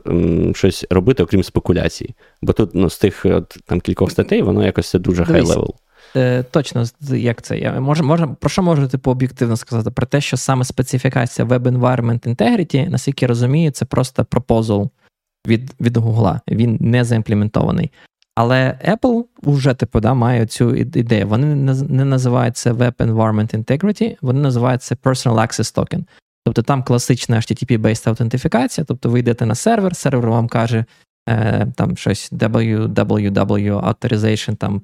щось робити, окрім спекуляцій. Бо тут ну, з тих от, там кількох статей, воно якось все дуже high-level. Е, Точно, як це? Я, може, може, Про що можу типу, об'єктивно сказати? Про те, що саме специфікація Web Environment Integrity, наскільки я розумію, це просто proposal від від Google. Він не заімплементований. Але Apple вже типу, да, має цю ідею. Вони не називають це Web Environment Integrity, вони називають це Personal Access Token. Тобто там класична HTTP-based аутентифікація, тобто ви йдете на сервер, сервер вам каже е, там щось www authorization, там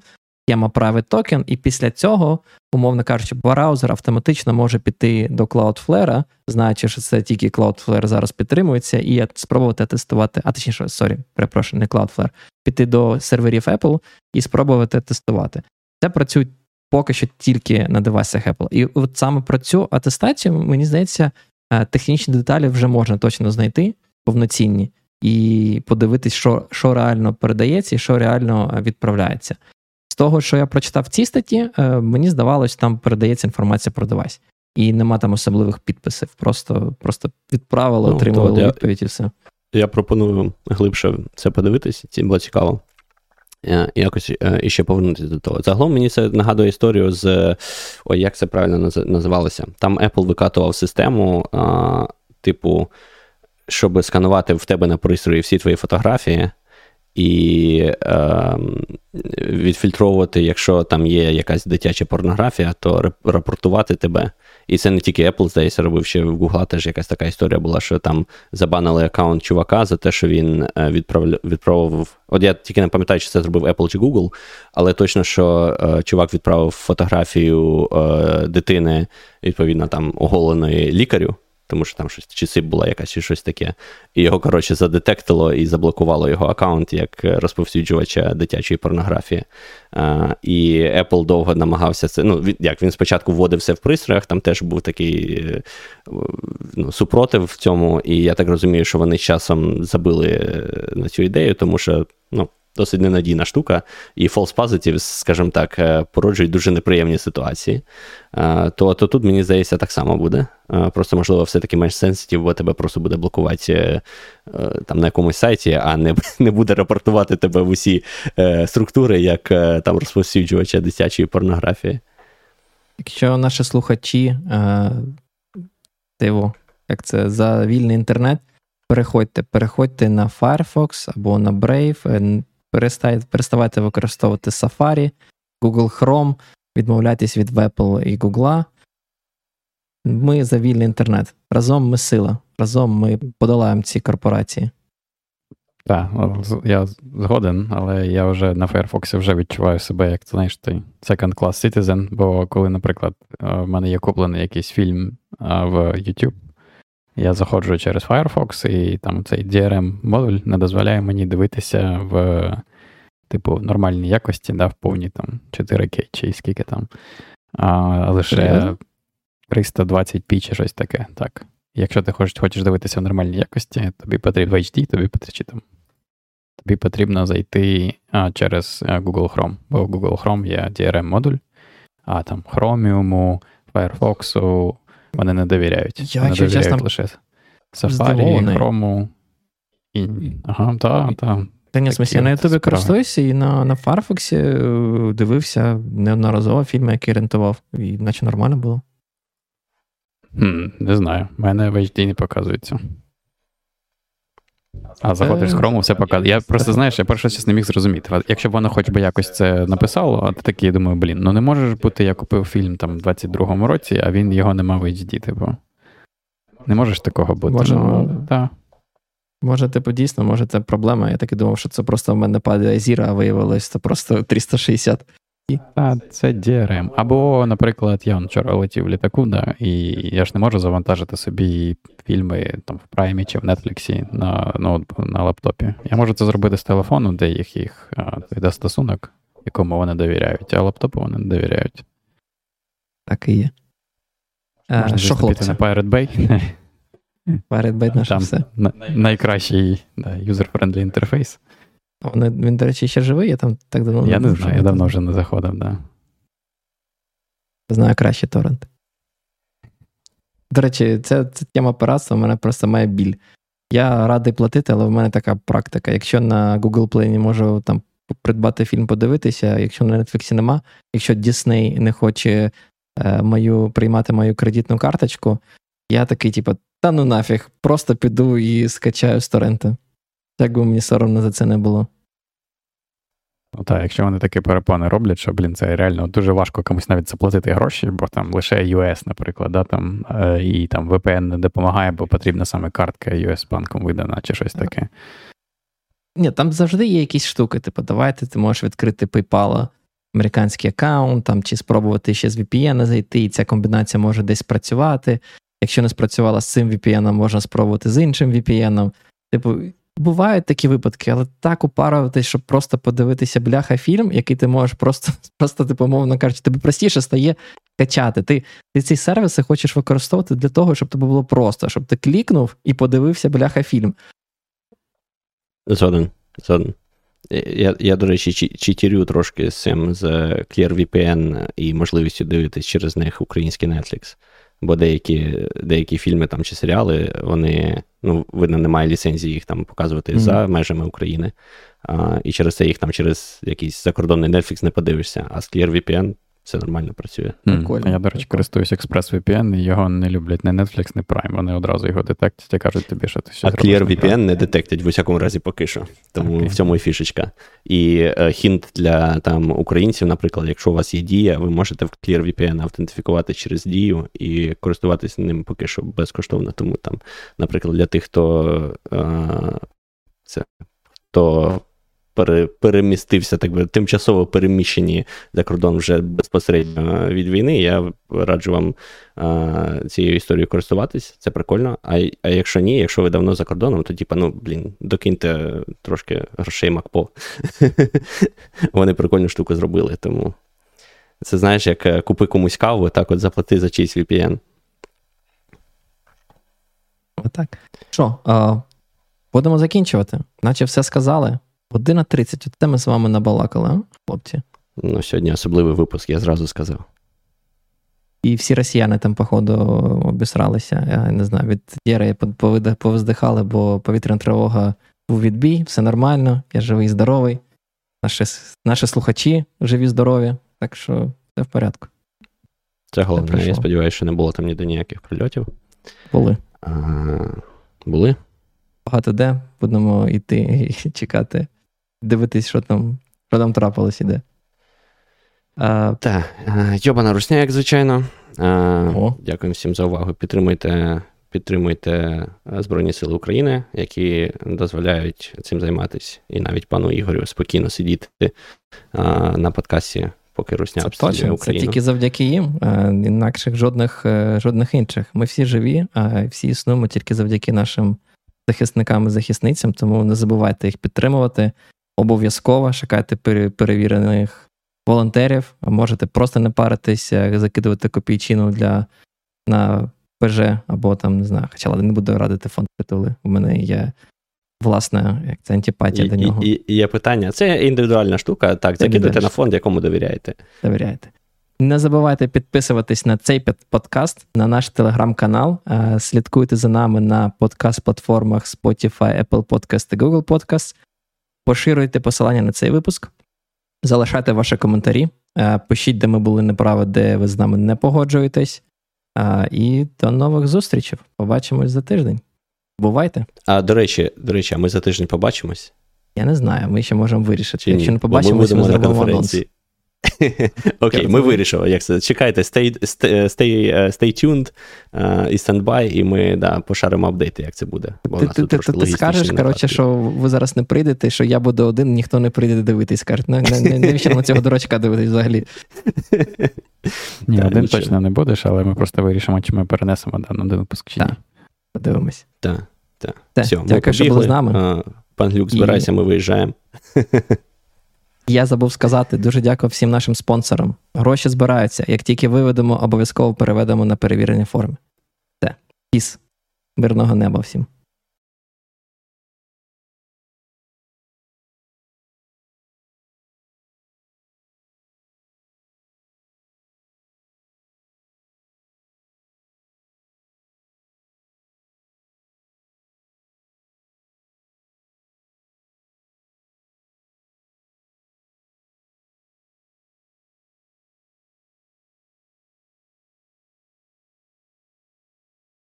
схема private token, і після цього, умовно кажучи, браузер автоматично може піти до Cloudflare, знаючи, що це тільки Cloudflare зараз підтримується, і спробувати атестувати, а точніше, sorry, перепрошую, не Cloudflare, піти до серверів Apple і спробувати атестувати. Це працює поки що тільки на девайсах Apple. І от саме про цю атестацію, мені здається, е, технічні деталі вже можна точно знайти повноцінні і подивитись, що що реально передається і що реально е, відправляється. З того, що я прочитав в цій статті, е, мені здавалось, там передається інформація про девайс. І нема там особливих підписів. Просто просто відправили, ну, отримували відповідь і все. Я пропоную глибше це подивитись, це було цікаво. Е, якось е, іще повернутися до того. Загалом мені це нагадує історію з ой, як це правильно називалося? Там Apple викатував систему, а, типу, щоб сканувати в тебе на пристрої всі твої фотографії. І е, відфільтровувати, якщо там є якась дитяча порнографія, то рапортувати тебе. І це не тільки Apple, здається, робив ще в Google теж якась така історія була, що там забанили аккаунт чувака за те, що він е, відправив. От я тільки не пам'ятаю, чи це зробив Apple чи Google, але точно, що е, чувак відправив фотографію е, дитини, відповідно, там оголеної лікарю тому що там щось чи сип була якась, чи щось таке. І його, коротше, задетектило і заблокувало його аккаунт як розповсюджувача дитячої порнографії. А, І Apple довго намагався це. Ну, як він спочатку вводив все в пристроях, там теж був такий ну, супротив в цьому, і я так розумію, що вони часом забили на цю ідею, тому що, ну досить ненадійна штука, і false positives, скажімо так, е, породжують дуже неприємні ситуації. Е, то то тут, мені здається, так само буде. Е, просто, можливо, все-таки менш сенситів, бо тебе просто буде блокувати там на якомусь сайті, а не (laughs) не буде рапортувати тебе в усі структури, як там розповсюджувача дитячої порнографії. Якщо наші слухачі, диво, як це за вільний інтернет, переходьте, переходьте на Firefox або на Brave, переставайте використовувати Safari, Google Chrome, відмовляйтесь від Apple і Google. Ми за вільний інтернет. Разом ми сила. Разом ми подолаємо ці корпорації. Так, я згоден, але я вже на Firefox вже відчуваю себе як знаєш, той second class citizen, бо коли, наприклад, в мене є куплений якийсь фільм в YouTube, я заходжу через Firefox, і там цей DRM-модуль не дозволяє мені дивитися в, типу, нормальній якості, да, в повній там 4К чи скільки там. А лише 320p чи щось таке. так. Якщо ти хочеш хочеш дивитися в нормальній якості, тобі потрібно HD, тобі потрібно тобі потрібно зайти а, через Google Chrome, бо в Google Chrome є DRM-модуль, а там Chromium, Firefox, вони не довіряють. Я, Вони довіряють чесно, лише Safari, Chrome. І... Ага, та, та. Та ні, смислі, я на Ютубі користуюся і на на Firefox е, дивився неодноразово фільми, які рентував, і наче нормально було. Хм, Не знаю, в мене в HD не показується. А заходиш з Chrome, все показує. Я просто знаєш, я перше щось не міг зрозуміти. Якщо б воно хоч би якось це написало, а ти такий думаю, блін, ну не може ж бути, я купив фільм там в 22-му році, а він його не мав в HD, типу. Не можеш такого бути. Може, ну, так. Може, типу, дійсно, може, це проблема. Я так і думав, що це просто в мене падає зіра, а виявилось це просто 360. Так, це DRM. Або, наприклад, я вчора летів в літаку, да, і я ж не можу завантажити собі фільми там в Праймі чи в Нетфліксі на ноутбук, на лаптопі. Я можу це зробити з телефону, де їх їх йде стосунок, якому вони довіряють, а лаптопу вони не довіряють. Так і є. Можна що, хлопці? на Pirate Bay. Pirate Bay наше все. найкращий да, user-friendly інтерфейс. Він, він, до речі, ще живий, я там так давно Я не знаю, я давно вже не заходив, так. Да. Знаю краще торрент. До речі, це, це тема пиратства, в мене просто має біль. Я радий платити, але в мене така практика. Якщо на Google Play не можу там придбати фільм, подивитися, якщо на Netflix нема, якщо Disney не хоче е, мою, приймати мою кредитну карточку, я такий, типу, та ну нафіг, просто піду і скачаю з торренту. Як би мені соромно за це не було. Ну так, якщо вони такі перепони роблять, що, блін, це реально дуже важко комусь навіть заплатити гроші, бо там лише US, наприклад, да, там, е, і там VPN не допомагає, бо потрібна саме картка US банком видана чи щось таке. Ні, там завжди є якісь штуки. Типу, давайте ти можеш відкрити PayPal, американський аккаунт, там, чи спробувати ще з VPN зайти, і ця комбінація може десь працювати. Якщо не спрацювала з цим VPN, можна спробувати з іншим VPN. Типу, Бувають такі випадки, але так упаруватись, щоб просто подивитися бляха фільм, який ти можеш просто, (laughs) просто типу, мовно кажучи, тобі простіше стає качати. Ти ти ці сервіси хочеш використовувати для того, щоб тобі було просто, щоб ти клікнув і подивився бляха фільм. Згоден. Згоден. Я, я, до речі, читірю трошки з цим з ClearVPN і можливістю дивитись через них український Netflix бо деякі деякі фільми там чи серіали, вони, ну, видно, немає ліцензії їх там показувати mm-hmm. за межами України. А, І через це їх там через якийсь закордонний Netflix не подивишся, а з ClearVPN все нормально працює. Mm. Я, до речі, користуюсь ExpressVPN, і його не люблять не Netflix, не Prime. Вони одразу його детектять і кажуть тобі, що ти щось А ClearVPN не детектять в усякому разі поки що. Тому okay. в цьому і фішечка. І е, хінт для там українців, наприклад, якщо у вас є дія, ви можете в ClearVPN автентифікувати через дію і користуватися ним поки що безкоштовно. Тому там, наприклад, для тих, хто е, це хто пере, перемістився, так би тимчасово переміщені за кордон вже безпосередньо від війни. Я раджу вам а, цією історією користуватись, це прикольно. А а якщо ні, якщо ви давно за кордоном, то типа, ну блін, докиньте трошки грошей МакПо. (laughs) Вони прикольну штуку зробили. Тому це знаєш, як е, купи комусь каву, так от заплати за чийсь VPN. Отак. Що, будемо закінчувати, наче все сказали. Година 30, от ми з вами набалакали, хлопці. Ну, сьогодні особливий випуск, я зразу сказав. І всі росіяни там, походу, обісралися. Я не знаю, від Єри повиздихали, бо повітряна тривога був відбій, все нормально, я живий і здоровий. Наші наші слухачі живі, здорові, так що все в порядку. Це головне. Я сподіваюся, що не було там ніде ніяких прильотів. Були. А, Були? Багато де будемо йти і (laughs) чекати дивитись, що там що там трапилось іде. Так, Йобана русня, як звичайно. А, Дякую всім за увагу. Підтримуйте підтримуйте Збройні Сили України, які дозволяють цим займатися. І навіть пану Ігорю спокійно сидіти а, на подкасті, поки русня Це точно, Це тільки завдяки їм, інакших жодних е, жодних інших. Ми всі живі, а всі існуємо тільки завдяки нашим захисникам і захисницям, тому не забувайте їх підтримувати. Обов'язково шукайте перевірених волонтерів, можете просто не паритися, закидувати копійчину для на ПЖ або там, не знаю, хоча не буду радити фонд притули. У мене є власне як це антипатія і, до нього. І, і, Є питання. Це індивідуальна штука. Так, закидайте на фонд, якому довіряєте. Довіряєте. Не забувайте підписуватись на цей подкаст, на наш телеграм-канал. Е, слідкуйте за нами на подкаст-платформах Spotify, Apple Podcast і Google Podcast. Поширюйте посилання на цей випуск, залишайте ваші коментарі, е, пишіть, де ми були неправі, де ви з нами не погоджуєтесь. Е, і до нових зустрічей. Побачимось за тиждень. Бувайте. А до речі, до речі, а ми за тиждень побачимось? Я не знаю, ми ще можемо вирішити. Чи Якщо ні? не побачимось, ми, ми зробимо анонс. (laughs) Окей, ми вирішили, як це. Чекайте, stay, stay, stay, stay tuned uh, і standby, і ми да, пошаримо апдейти, як це буде. Бо Ти, ти, ти, ти скажеш, коротше, що ви зараз не прийдете, що я буду один, ніхто не прийде дивитись. Кажуть, ну, не- не- навіщо нам цього дурачка дивитись взагалі? (laughs) Ні, Та, один нічого. точно не будеш, але ми просто вирішимо, чи ми перенесемо да, на випуск чи ні. Подивимось. Так, так. Все, дякую, що були з нами. А, Пан Глюк, збирайся, ми виїжджаємо. (laughs) Я забув сказати, дуже дякую всім нашим спонсорам. Гроші збираються. Як тільки виведемо, обов'язково переведемо на перевірені форми. Все. Піс. Мирного неба всім.